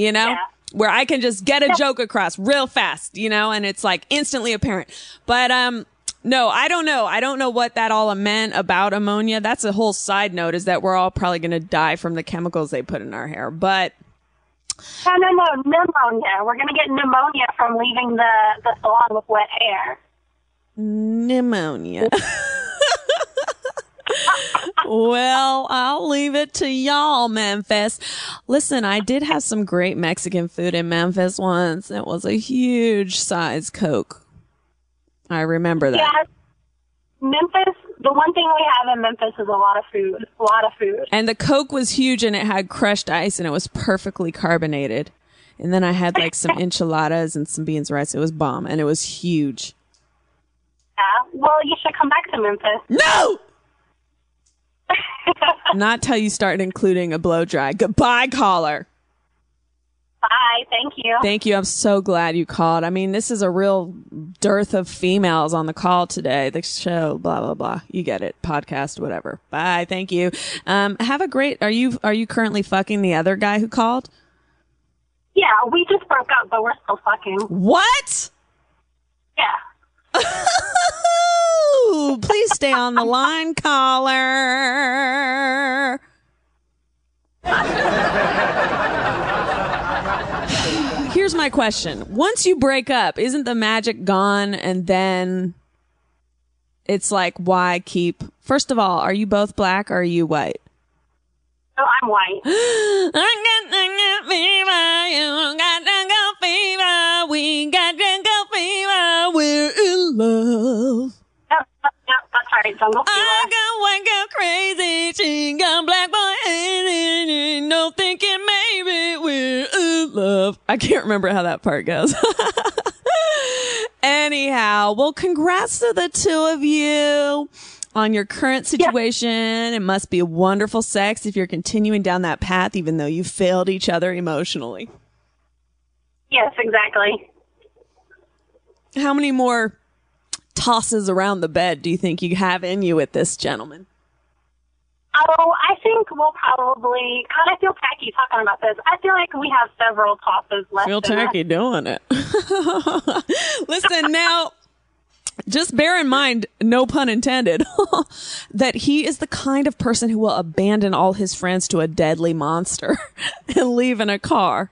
You know? Where I can just get a joke across real fast, you know, and it's like instantly apparent. But um no, I don't know. I don't know what that all meant about ammonia. That's a whole side note is that we're all probably going to die from the chemicals they put in our hair. But No, no, no, pneumonia. We're gonna get pneumonia from leaving the the salon with wet hair. pneumonia. well, I'll leave it to y'all, Memphis. Listen, I did have some great Mexican food in Memphis once. It was a huge size Coke. I remember that. Yeah, Memphis. The one thing we have in Memphis is a lot of food. A lot of food. And the Coke was huge and it had crushed ice and it was perfectly carbonated. And then I had like some enchiladas and some beans rice. It was bomb and it was huge. Yeah. Well, you should come back to Memphis. No! Not till you start including a blow dry. Goodbye, caller. Bye. Thank you. Thank you. I'm so glad you called. I mean, this is a real dearth of females on the call today. The show, blah blah blah. You get it. Podcast, whatever. Bye. Thank you. Um, have a great. Are you are you currently fucking the other guy who called? Yeah, we just broke up, but we're still fucking. What? Yeah. Ooh, please stay on the line, caller. Here's my question. Once you break up, isn't the magic gone and then it's like why keep First of all, are you both black or are you white? Oh, I'm white. I got fever, you got the fever, we got fever, we're in love. Yep, yep, yep, that's right, Jungle Fever. I got white girl crazy, she got black boy hating, no thinking maybe we're in love. I can't remember how that part goes. Anyhow, well, congrats to the two of you on your current situation. It must be wonderful sex if you're continuing down that path, even though you failed each other emotionally. Yes, exactly. How many more tosses around the bed do you think you have in you with this gentleman? Oh, I think we'll probably. God, I feel tacky talking about this. I feel like we have several tosses left. Feel tacky doing it. Listen now. Just bear in mind, no pun intended, that he is the kind of person who will abandon all his friends to a deadly monster and leave in a car.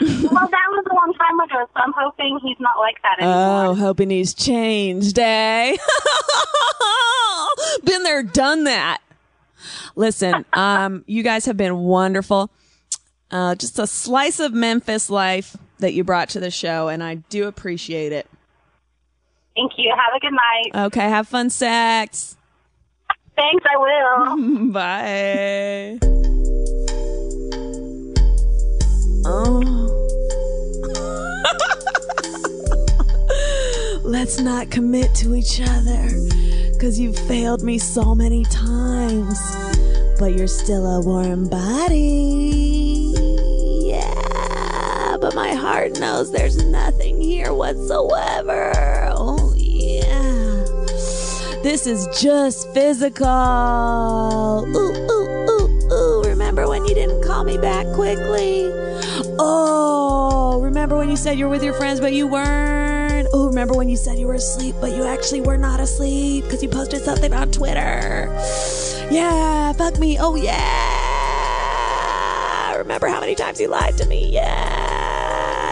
Well, that was a long time ago, so I'm hoping he's not like that anymore. Oh, hoping he's changed, eh? been there, done that. Listen, um, you guys have been wonderful. Uh, just a slice of Memphis life that you brought to the show, and I do appreciate it. Thank you. Have a good night. Okay, have fun sex. Thanks, I will. Bye. Oh. Let's not commit to each other because you've failed me so many times. But you're still a warm body. Yeah, but my heart knows there's nothing here whatsoever. Oh. This is just physical. Ooh, ooh, ooh, ooh. Remember when you didn't call me back quickly? Oh, remember when you said you were with your friends but you weren't? Oh, remember when you said you were asleep but you actually were not asleep because you posted something on Twitter? Yeah, fuck me. Oh, yeah. Remember how many times you lied to me? Yeah.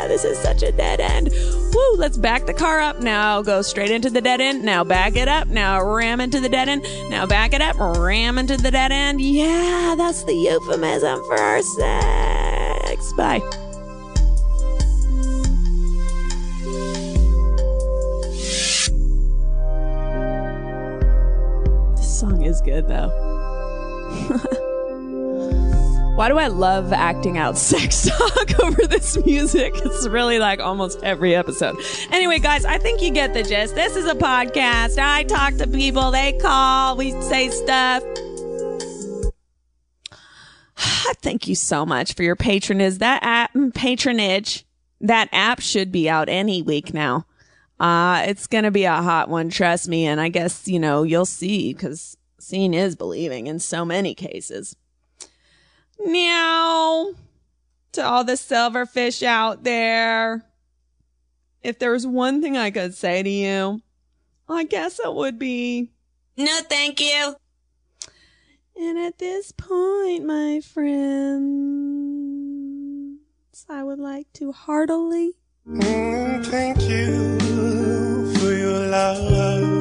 This is such a dead end. Woo, let's back the car up now. Go straight into the dead end. Now back it up. Now ram into the dead end. Now back it up. Ram into the dead end. Yeah, that's the euphemism for our sex. Bye. This song is good though. Why do I love acting out sex talk over this music? It's really like almost every episode. Anyway, guys, I think you get the gist. This is a podcast. I talk to people, they call, we say stuff. Thank you so much for your patronage. That app, patronage, that app should be out any week now. Uh, it's gonna be a hot one, trust me. And I guess, you know, you'll see because seeing is believing in so many cases. Meow. To all the silverfish out there. If there was one thing I could say to you, I guess it would be no thank you. And at this point, my friends, I would like to heartily mm, thank you for your love.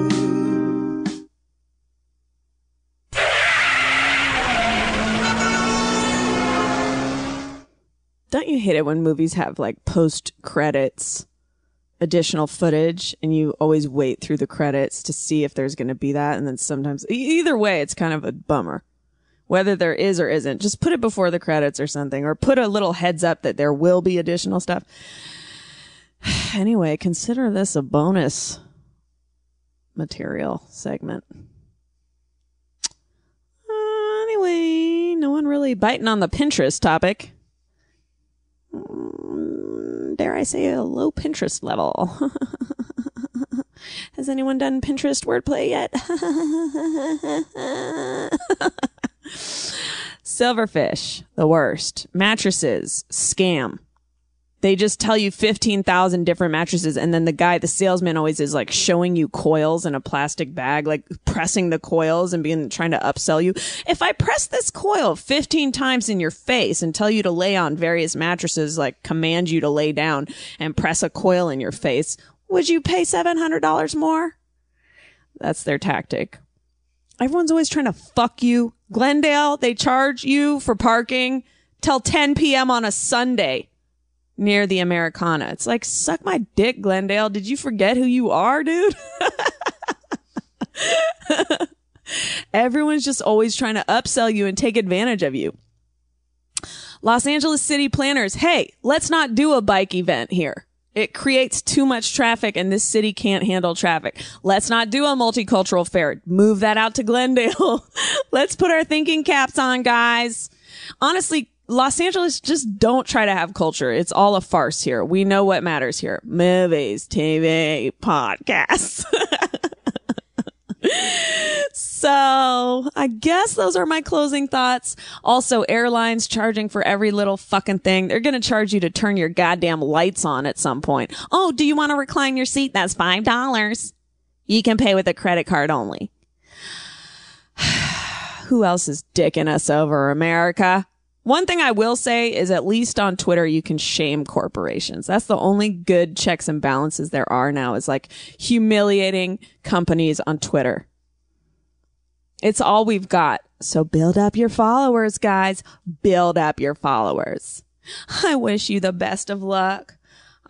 Don't you hate it when movies have like post credits additional footage and you always wait through the credits to see if there's going to be that and then sometimes either way it's kind of a bummer. Whether there is or isn't, just put it before the credits or something or put a little heads up that there will be additional stuff. Anyway, consider this a bonus material segment. Uh, anyway, no one really biting on the Pinterest topic. Mm, Dare I say a low Pinterest level? Has anyone done Pinterest wordplay yet? Silverfish, the worst. Mattresses, scam. They just tell you 15,000 different mattresses and then the guy, the salesman always is like showing you coils in a plastic bag, like pressing the coils and being trying to upsell you. If I press this coil 15 times in your face and tell you to lay on various mattresses, like command you to lay down and press a coil in your face, would you pay $700 more? That's their tactic. Everyone's always trying to fuck you. Glendale, they charge you for parking till 10 p.m. on a Sunday near the Americana. It's like, suck my dick, Glendale. Did you forget who you are, dude? Everyone's just always trying to upsell you and take advantage of you. Los Angeles city planners, hey, let's not do a bike event here. It creates too much traffic and this city can't handle traffic. Let's not do a multicultural fair. Move that out to Glendale. let's put our thinking caps on, guys. Honestly, Los Angeles just don't try to have culture. It's all a farce here. We know what matters here. Movies, TV, podcasts. so I guess those are my closing thoughts. Also, airlines charging for every little fucking thing. They're going to charge you to turn your goddamn lights on at some point. Oh, do you want to recline your seat? That's $5. You can pay with a credit card only. Who else is dicking us over, America? One thing I will say is at least on Twitter, you can shame corporations. That's the only good checks and balances there are now is like humiliating companies on Twitter. It's all we've got. So build up your followers, guys. Build up your followers. I wish you the best of luck.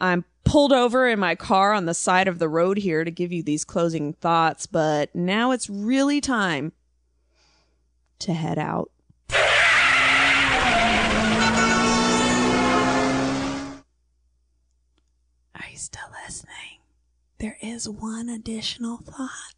I'm pulled over in my car on the side of the road here to give you these closing thoughts, but now it's really time to head out. There is one additional thought.